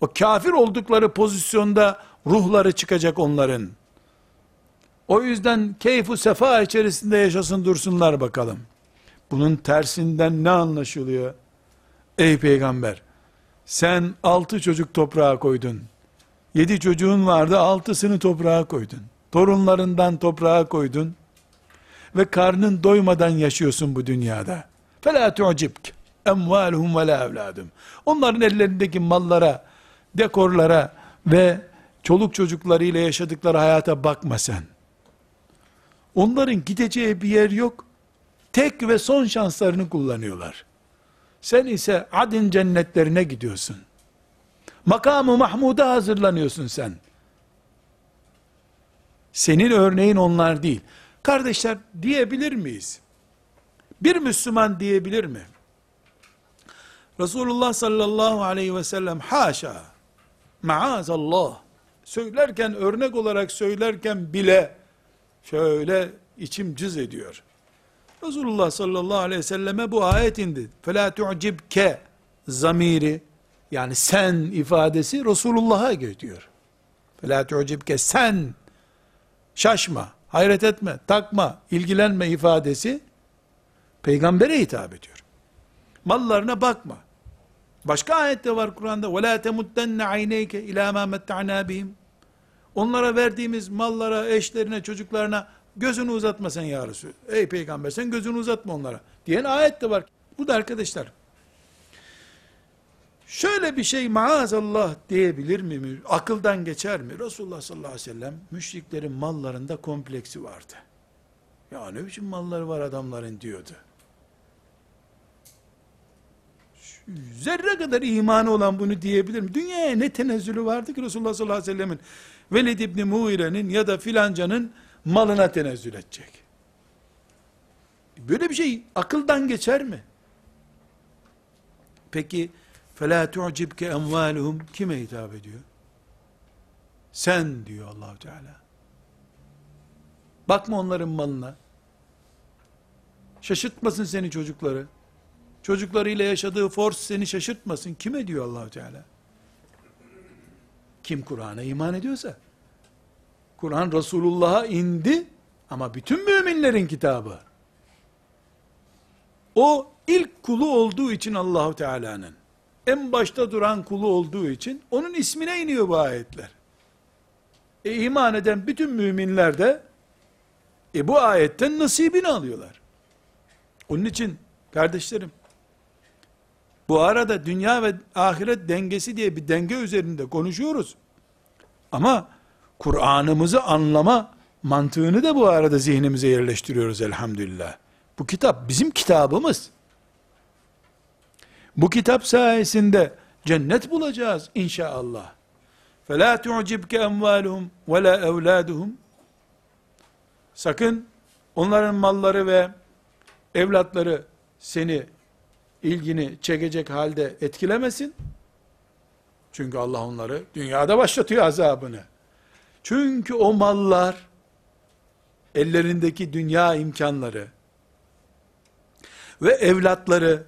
Speaker 1: O kafir oldukları pozisyonda ruhları çıkacak onların. O yüzden keyfu sefa içerisinde yaşasın dursunlar bakalım. Bunun tersinden ne anlaşılıyor? Ey peygamber, sen altı çocuk toprağa koydun. Yedi çocuğun vardı, altısını toprağa koydun. Torunlarından toprağa koydun. ve karnın doymadan yaşıyorsun bu dünyada. فَلَا تُعْجِبْكَ اَمْوَالُهُمْ وَلَا اَوْلَادُهُمْ Onların ellerindeki mallara, dekorlara ve çoluk çocuklarıyla yaşadıkları hayata bakma sen. Onların gideceği bir yer yok. Tek ve son şanslarını kullanıyorlar. Sen ise adin cennetlerine gidiyorsun. Makamı Mahmud'a hazırlanıyorsun sen. Senin örneğin onlar değil. Kardeşler diyebilir miyiz? Bir Müslüman diyebilir mi? Resulullah sallallahu aleyhi ve sellem haşa, maazallah, söylerken, örnek olarak söylerken bile, şöyle içim cız ediyor. Resulullah sallallahu aleyhi ve selleme bu ayet indi. فَلَا تُعْجِبْكَ zamiri, yani sen ifadesi Resulullah'a gidiyor. فَلَا تُعْجِبْكَ sen, şaşma, hayret etme, takma, ilgilenme ifadesi, peygambere hitap ediyor. Mallarına bakma. Başka ayette var Kur'an'da وَلَا تَمُدَّنَّ عَيْنَيْكَ اِلَى مَا مَتَّعْنَا بِهِمْ Onlara verdiğimiz mallara, eşlerine, çocuklarına gözünü uzatma sen ya Resul. Ey peygamber sen gözünü uzatma onlara. Diyen ayet de var. Bu da arkadaşlar. Şöyle bir şey maazallah diyebilir mi? Akıldan geçer mi? Resulullah sallallahu aleyhi ve sellem müşriklerin mallarında kompleksi vardı. Ya ne biçim malları var adamların diyordu. Zerre kadar imanı olan bunu diyebilir mi? Dünyaya ne tenezzülü vardı ki Resulullah sallallahu aleyhi ve sellemin Velid İbni Muire'nin ya da filancanın malına tenezzül edecek. Böyle bir şey akıldan geçer mi? Peki فَلَا تُعْجِبْكَ اَمْوَالُهُمْ kime hitap ediyor? Sen diyor Allahu Teala. Bakma onların malına. Şaşırtmasın seni çocukları. Çocuklarıyla yaşadığı force seni şaşırtmasın. Kime diyor Allahu Teala? Kim Kur'an'a iman ediyorsa. Kur'an Resulullah'a indi ama bütün müminlerin kitabı. O ilk kulu olduğu için Allahu Teala'nın en başta duran kulu olduğu için onun ismine iniyor bu ayetler. E iman eden bütün müminler de e bu ayetten nasibini alıyorlar. Onun için kardeşlerim bu arada dünya ve ahiret dengesi diye bir denge üzerinde konuşuyoruz. Ama Kur'an'ımızı anlama mantığını da bu arada zihnimize yerleştiriyoruz elhamdülillah. Bu kitap bizim kitabımız. Bu kitap sayesinde cennet bulacağız inşallah. فَلَا تُعْجِبْكَ اَمْوَالُهُمْ وَلَا اَوْلَادُهُمْ Sakın onların malları ve evlatları seni ilgini çekecek halde etkilemesin. Çünkü Allah onları dünyada başlatıyor azabını. Çünkü o mallar ellerindeki dünya imkanları ve evlatları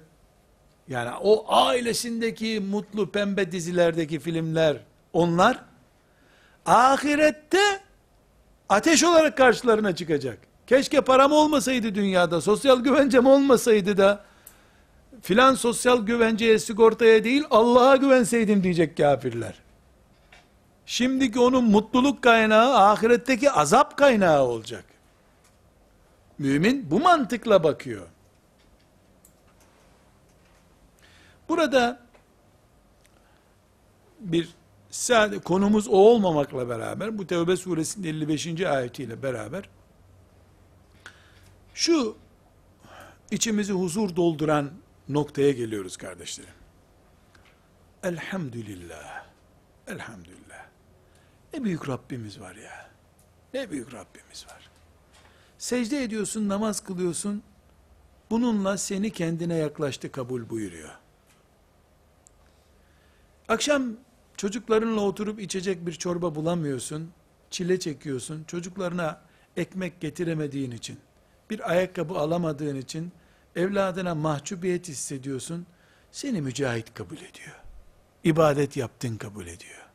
Speaker 1: yani o ailesindeki mutlu pembe dizilerdeki filmler onlar ahirette ateş olarak karşılarına çıkacak. Keşke param olmasaydı dünyada, sosyal güvencem olmasaydı da filan sosyal güvenceye, sigortaya değil Allah'a güvenseydim diyecek kafirler. Şimdiki onun mutluluk kaynağı ahiretteki azap kaynağı olacak. Mümin bu mantıkla bakıyor. Burada bir sadece konumuz o olmamakla beraber bu Tevbe suresinin 55. ayetiyle beraber şu içimizi huzur dolduran noktaya geliyoruz kardeşlerim. Elhamdülillah. Elhamdülillah. Ne büyük Rabbimiz var ya. Ne büyük Rabbimiz var. Secde ediyorsun, namaz kılıyorsun. Bununla seni kendine yaklaştı kabul buyuruyor. Akşam çocuklarınla oturup içecek bir çorba bulamıyorsun. Çile çekiyorsun. Çocuklarına ekmek getiremediğin için, bir ayakkabı alamadığın için evladına mahcubiyet hissediyorsun. Seni mücahit kabul ediyor. İbadet yaptın kabul ediyor.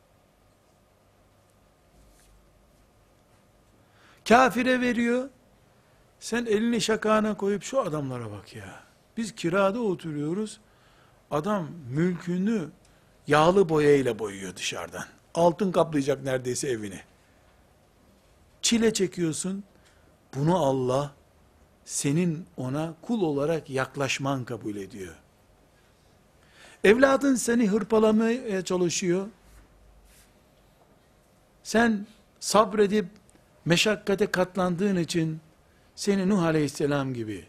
Speaker 1: Kafire veriyor. Sen elini şakağına koyup şu adamlara bak ya. Biz kirada oturuyoruz. Adam mülkünü yağlı boyayla boyuyor dışarıdan. Altın kaplayacak neredeyse evini. Çile çekiyorsun. Bunu Allah senin ona kul olarak yaklaşman kabul ediyor. Evladın seni hırpalamaya çalışıyor. Sen sabredip meşakkate katlandığın için seni Nuh Aleyhisselam gibi,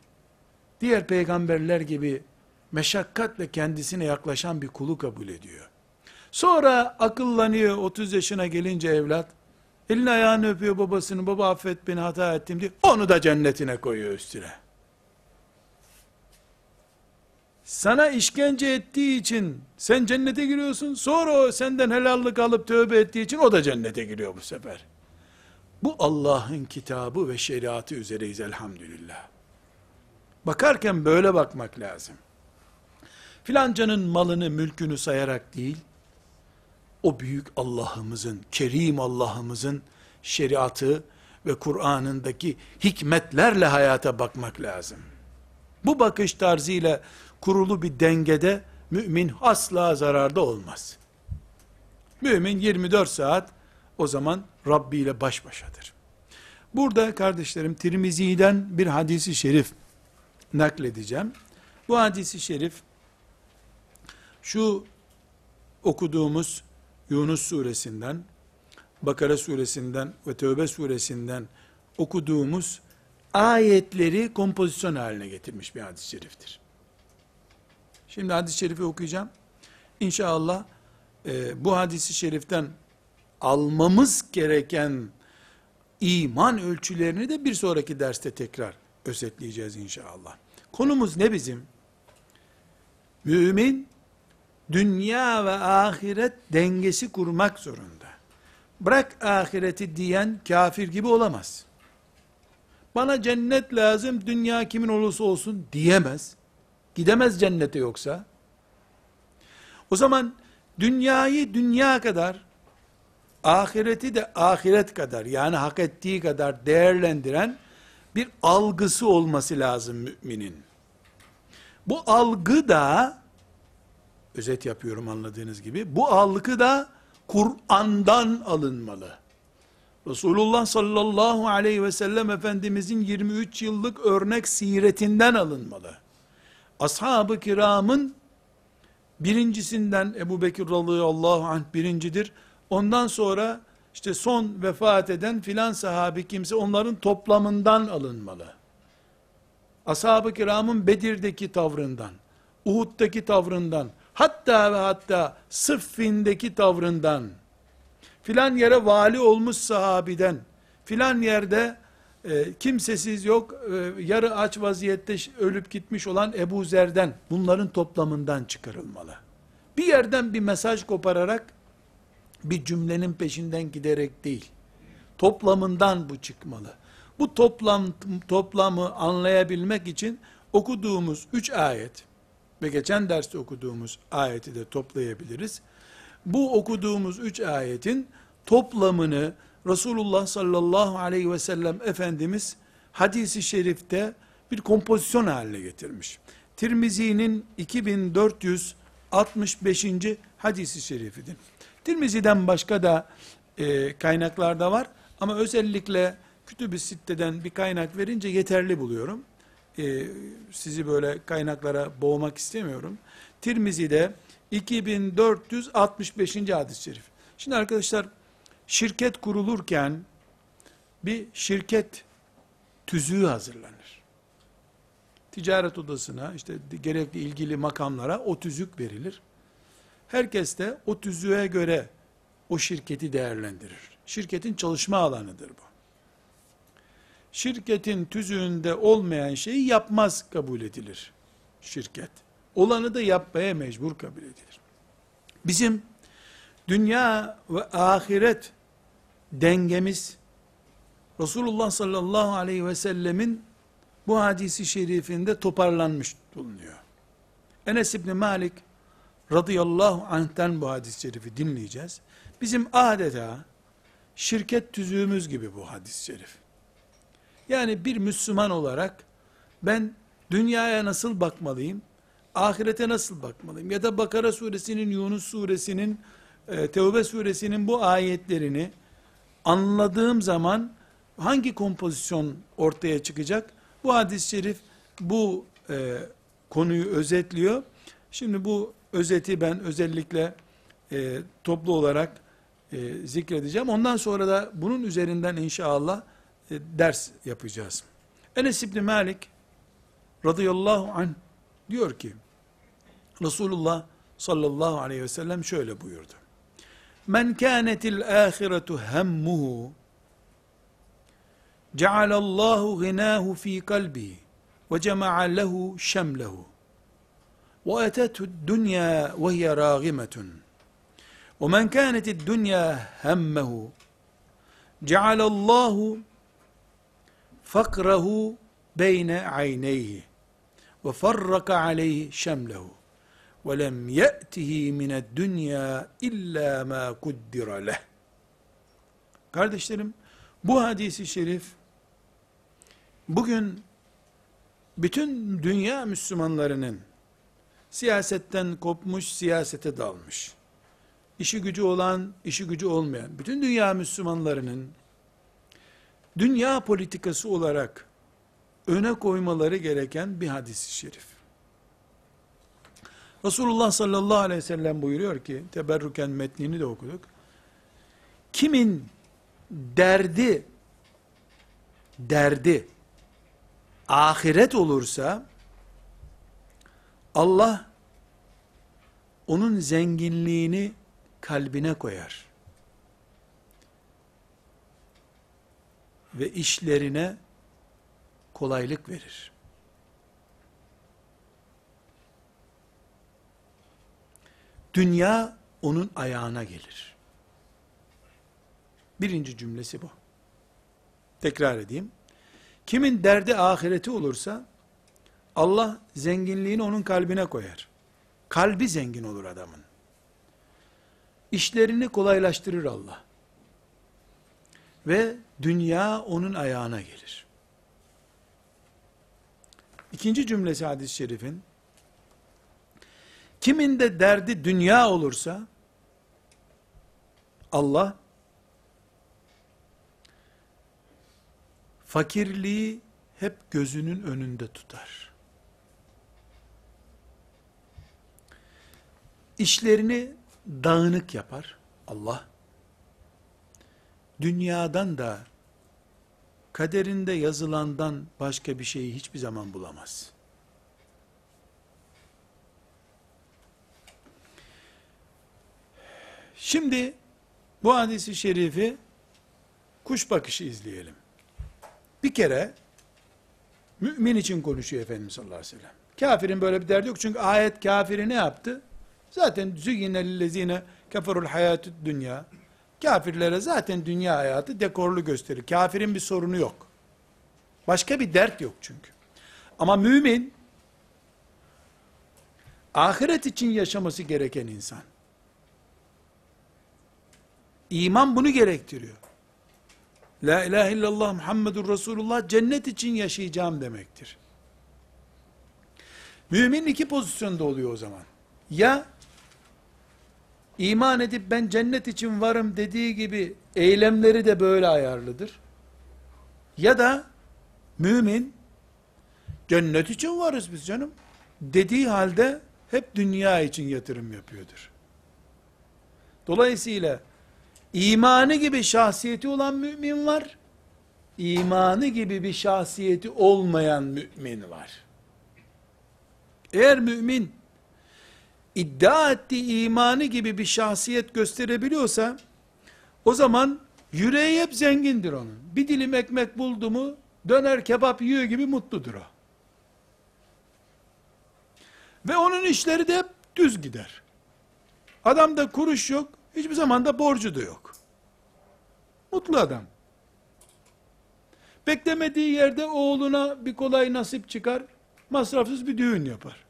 Speaker 1: diğer peygamberler gibi meşakkatle kendisine yaklaşan bir kulu kabul ediyor. Sonra akıllanıyor 30 yaşına gelince evlat, elini ayağını öpüyor babasını, baba affet beni hata ettim diye, onu da cennetine koyuyor üstüne. Sana işkence ettiği için sen cennete giriyorsun, sonra o senden helallik alıp tövbe ettiği için o da cennete giriyor bu sefer. Bu Allah'ın kitabı ve şeriatı üzereyiz elhamdülillah. Bakarken böyle bakmak lazım. Filancanın malını, mülkünü sayarak değil, o büyük Allah'ımızın, kerim Allah'ımızın şeriatı ve Kur'an'ındaki hikmetlerle hayata bakmak lazım. Bu bakış tarzıyla kurulu bir dengede mümin asla zararda olmaz. Mümin 24 saat o zaman Rabbi ile baş başadır. Burada kardeşlerim Tirmizi'den bir hadisi şerif nakledeceğim. Bu hadisi şerif şu okuduğumuz Yunus suresinden, Bakara suresinden ve Tövbe suresinden okuduğumuz ayetleri kompozisyon haline getirmiş bir hadis-i şeriftir. Şimdi hadis-i şerifi okuyacağım. İnşallah e, bu hadisi şeriften almamız gereken iman ölçülerini de bir sonraki derste tekrar özetleyeceğiz inşallah. Konumuz ne bizim? Mümin, dünya ve ahiret dengesi kurmak zorunda. Bırak ahireti diyen kafir gibi olamaz. Bana cennet lazım, dünya kimin olursa olsun diyemez. Gidemez cennete yoksa. O zaman dünyayı dünya kadar, ahireti de ahiret kadar, yani hak ettiği kadar değerlendiren bir algısı olması lazım müminin. Bu algı da, özet yapıyorum anladığınız gibi, bu algı da Kur'an'dan alınmalı. Resulullah sallallahu aleyhi ve sellem Efendimizin 23 yıllık örnek siretinden alınmalı. Ashab-ı kiramın birincisinden Ebu Bekir radıyallahu anh birincidir. Ondan sonra işte son vefat eden filan sahabi kimse onların toplamından alınmalı. Ashab-ı kiramın Bedir'deki tavrından, Uhud'daki tavrından, hatta ve hatta Sıffin'deki tavrından, filan yere vali olmuş sahabiden, filan yerde e, kimsesiz yok, e, yarı aç vaziyette ölüp gitmiş olan Ebu Zer'den, bunların toplamından çıkarılmalı. Bir yerden bir mesaj kopararak, bir cümlenin peşinden giderek değil, toplamından bu çıkmalı. Bu toplam toplamı anlayabilmek için okuduğumuz üç ayet ve geçen derste okuduğumuz ayeti de toplayabiliriz. Bu okuduğumuz üç ayetin toplamını Resulullah sallallahu aleyhi ve sellem Efendimiz hadisi şerifte bir kompozisyon haline getirmiş. Tirmizi'nin 2465. hadisi şerifidir. Tirmizi'den başka da e, kaynaklarda var ama özellikle Kütüb-i Sitte'den bir kaynak verince yeterli buluyorum. E, sizi böyle kaynaklara boğmak istemiyorum. Tirmizi'de 2465. hadis-i şerif. Şimdi arkadaşlar şirket kurulurken bir şirket tüzüğü hazırlanır. Ticaret odasına işte gerekli ilgili makamlara o tüzük verilir. Herkes de o tüzüğe göre o şirketi değerlendirir. Şirketin çalışma alanıdır bu. Şirketin tüzüğünde olmayan şeyi yapmaz kabul edilir şirket. Olanı da yapmaya mecbur kabul edilir. Bizim dünya ve ahiret dengemiz Resulullah sallallahu aleyhi ve sellemin bu hadisi şerifinde toparlanmış bulunuyor. Enes İbni Malik radıyallahu anh'ten bu hadis-i şerifi dinleyeceğiz. Bizim adeta şirket tüzüğümüz gibi bu hadis-i şerif. Yani bir Müslüman olarak ben dünyaya nasıl bakmalıyım? Ahirete nasıl bakmalıyım? Ya da Bakara suresinin, Yunus suresinin, e, Tevbe suresinin bu ayetlerini anladığım zaman hangi kompozisyon ortaya çıkacak? Bu hadis-i şerif bu e, konuyu özetliyor. Şimdi bu özeti ben özellikle e, toplu olarak e, zikredeceğim. Ondan sonra da bunun üzerinden inşallah ders yapacağız. Enes İbni Malik radıyallahu anh diyor ki Resulullah sallallahu aleyhi ve sellem şöyle buyurdu. Men kânetil âhiretu hemmuhu cealallahu ghinâhu fî kalbihi ve cema'a lehu şemlehu ve etethu dünya ve hiye râgimetun ve men kânetil dünya hemmehu cealallahu fakrahu beyne ayneyhi ve farraka aleyhi şemlehu ve lem ye'tihi mined dünya illa ma kuddira leh. Kardeşlerim, bu hadisi şerif bugün bütün dünya Müslümanlarının siyasetten kopmuş, siyasete dalmış. işi gücü olan, işi gücü olmayan bütün dünya Müslümanlarının dünya politikası olarak öne koymaları gereken bir hadis-i şerif. Resulullah sallallahu aleyhi ve sellem buyuruyor ki, teberrüken metnini de okuduk. Kimin derdi, derdi, ahiret olursa, Allah, onun zenginliğini kalbine koyar. Ve işlerine kolaylık verir. Dünya onun ayağına gelir. Birinci cümlesi bu. Tekrar edeyim. Kimin derdi ahireti olursa Allah zenginliğini onun kalbine koyar. Kalbi zengin olur adamın. İşlerini kolaylaştırır Allah. Ve dünya onun ayağına gelir. İkinci cümlesi hadis-i şerifin Kimin de derdi dünya olursa Allah fakirliği hep gözünün önünde tutar. İşlerini dağınık yapar Allah. Dünyadan da kaderinde yazılandan başka bir şeyi hiçbir zaman bulamaz. Şimdi bu hadisi şerifi kuş bakışı izleyelim. Bir kere mümin için konuşuyor Efendimiz sallallahu aleyhi ve sellem. Kafirin böyle bir derdi yok. Çünkü ayet kafiri ne yaptı? Zaten züyyinellezine keferul hayatü dünya. Kafirlere zaten dünya hayatı dekorlu gösterir. Kafirin bir sorunu yok. Başka bir dert yok çünkü. Ama mümin ahiret için yaşaması gereken insan. İman bunu gerektiriyor. La ilahe illallah Muhammedur Resulullah cennet için yaşayacağım demektir. Mümin iki pozisyonda oluyor o zaman. Ya iman edip ben cennet için varım dediği gibi eylemleri de böyle ayarlıdır. Ya da mümin cennet için varız biz canım dediği halde hep dünya için yatırım yapıyordur. Dolayısıyla İmanı gibi şahsiyeti olan mümin var. İmanı gibi bir şahsiyeti olmayan mümin var. Eğer mümin iddia ettiği imanı gibi bir şahsiyet gösterebiliyorsa o zaman yüreği hep zengindir onun. Bir dilim ekmek buldu mu döner kebap yiyor gibi mutludur o. Ve onun işleri de hep düz gider. Adamda kuruş yok, hiçbir zaman da borcu da yok. Mutlu adam. Beklemediği yerde oğluna bir kolay nasip çıkar, masrafsız bir düğün yapar.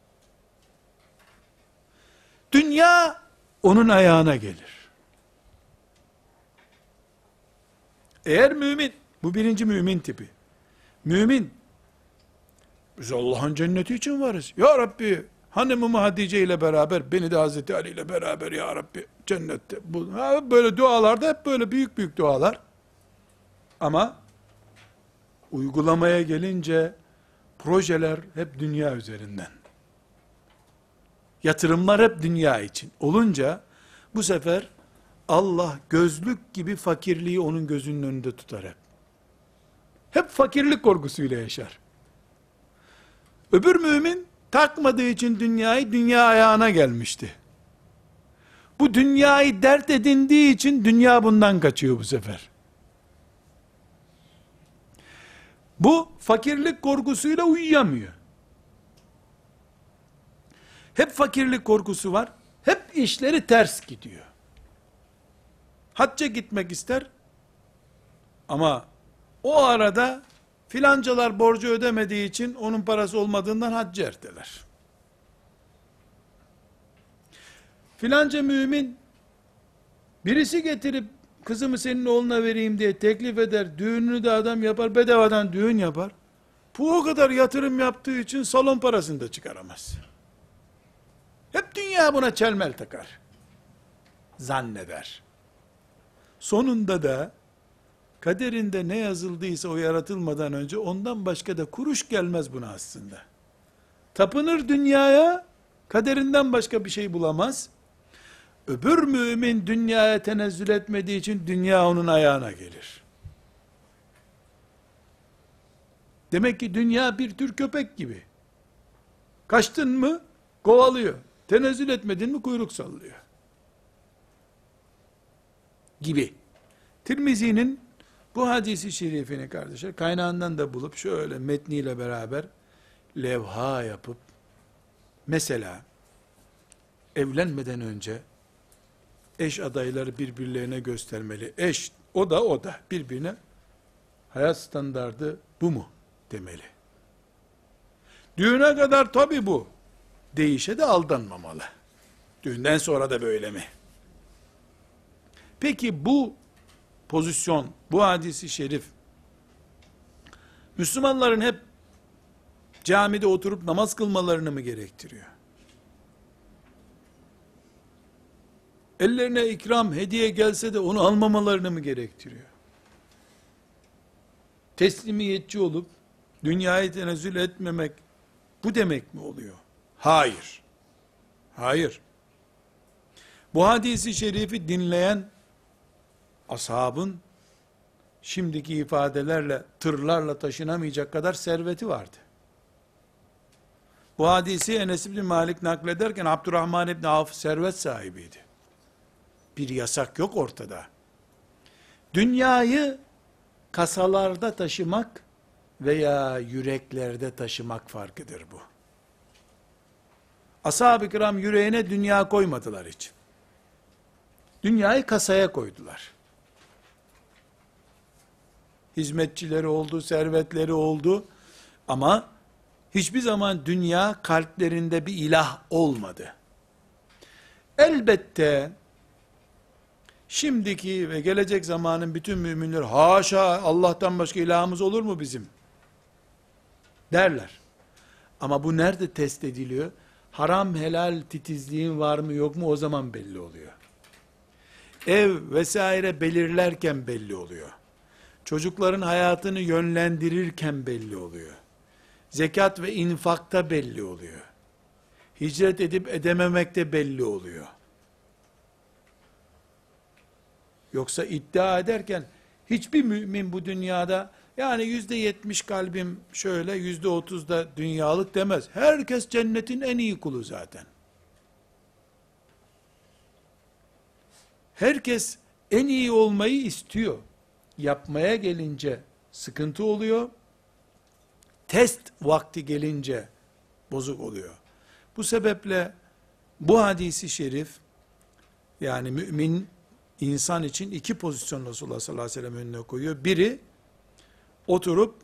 Speaker 1: Dünya onun ayağına gelir. Eğer mümin, bu birinci mümin tipi. Mümin, biz Allah'ın cenneti için varız. Ya Rabbi, hanımımı Hatice ile beraber, beni de Hazreti Ali ile beraber ya Rabbi cennette. Bu, böyle dualarda hep böyle büyük büyük dualar. Ama uygulamaya gelince projeler hep dünya üzerinden. Yatırımlar hep dünya için. Olunca bu sefer Allah gözlük gibi fakirliği onun gözünün önünde tutar hep. Hep fakirlik korkusuyla yaşar. Öbür mümin takmadığı için dünyayı dünya ayağına gelmişti. Bu dünyayı dert edindiği için dünya bundan kaçıyor bu sefer. Bu fakirlik korkusuyla uyuyamıyor. Hep fakirlik korkusu var. Hep işleri ters gidiyor. Hacca gitmek ister. Ama o arada filancalar borcu ödemediği için onun parası olmadığından haccı erteler. Filanca mümin birisi getirip kızımı senin oğluna vereyim diye teklif eder. Düğününü de adam yapar. Bedavadan düğün yapar. Bu o kadar yatırım yaptığı için salon parasını da çıkaramaz. Hep dünya buna çelmel takar. Zanneder. Sonunda da kaderinde ne yazıldıysa o yaratılmadan önce ondan başka da kuruş gelmez buna aslında. Tapınır dünyaya, kaderinden başka bir şey bulamaz. Öbür mümin dünyaya tenezzül etmediği için dünya onun ayağına gelir. Demek ki dünya bir tür köpek gibi. Kaçtın mı kovalıyor. Tenezzül etmedin mi kuyruk sallıyor. Gibi. Tirmizi'nin bu hadisi şerifini kardeşler kaynağından da bulup şöyle metniyle beraber levha yapıp mesela evlenmeden önce eş adayları birbirlerine göstermeli. Eş o da o da birbirine hayat standardı bu mu demeli. Düğüne kadar tabi bu. Değişe de aldanmamalı. Düğünden sonra da böyle mi? Peki bu pozisyon, bu hadisi şerif, Müslümanların hep camide oturup namaz kılmalarını mı gerektiriyor? Ellerine ikram, hediye gelse de onu almamalarını mı gerektiriyor? Teslimiyetçi olup, dünyayı tenezzül etmemek, bu demek mi oluyor? Hayır. Hayır. Bu hadisi şerifi dinleyen, ashabın, şimdiki ifadelerle, tırlarla taşınamayacak kadar serveti vardı. Bu hadisi Enes İbni Malik naklederken Abdurrahman İbni Avf servet sahibiydi. Bir yasak yok ortada. Dünyayı kasalarda taşımak veya yüreklerde taşımak farkıdır bu. Ashab-ı kiram yüreğine dünya koymadılar hiç. Dünyayı kasaya koydular. Hizmetçileri oldu, servetleri oldu. Ama hiçbir zaman dünya kalplerinde bir ilah olmadı. Elbette şimdiki ve gelecek zamanın bütün müminler haşa Allah'tan başka ilahımız olur mu bizim? Derler. Ama bu nerede test ediliyor? Haram helal titizliğin var mı yok mu o zaman belli oluyor. Ev vesaire belirlerken belli oluyor. Çocukların hayatını yönlendirirken belli oluyor. Zekat ve infakta belli oluyor. Hicret edip edememekte belli oluyor. Yoksa iddia ederken hiçbir mümin bu dünyada yani yüzde yetmiş kalbim şöyle yüzde otuz da dünyalık demez. Herkes cennetin en iyi kulu zaten. Herkes en iyi olmayı istiyor. Yapmaya gelince sıkıntı oluyor. Test vakti gelince bozuk oluyor. Bu sebeple bu hadisi şerif yani mümin insan için iki pozisyon Resulullah sallallahu aleyhi ve sellem önüne koyuyor. Biri oturup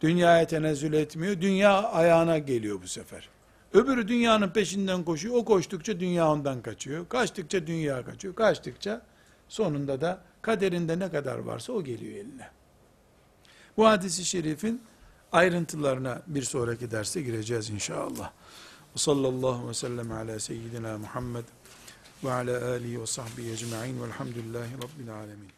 Speaker 1: dünyaya tenezzül etmiyor. Dünya ayağına geliyor bu sefer. Öbürü dünyanın peşinden koşuyor. O koştukça dünya ondan kaçıyor. Kaçtıkça dünya kaçıyor. Kaçtıkça sonunda da kaderinde ne kadar varsa o geliyor eline. Bu hadisi şerifin ayrıntılarına bir sonraki derste gireceğiz inşallah. Ve sallallahu ve sellem ala seyyidina Muhammed ve ala alihi ve sahbihi ecma'in velhamdülillahi rabbil alemin.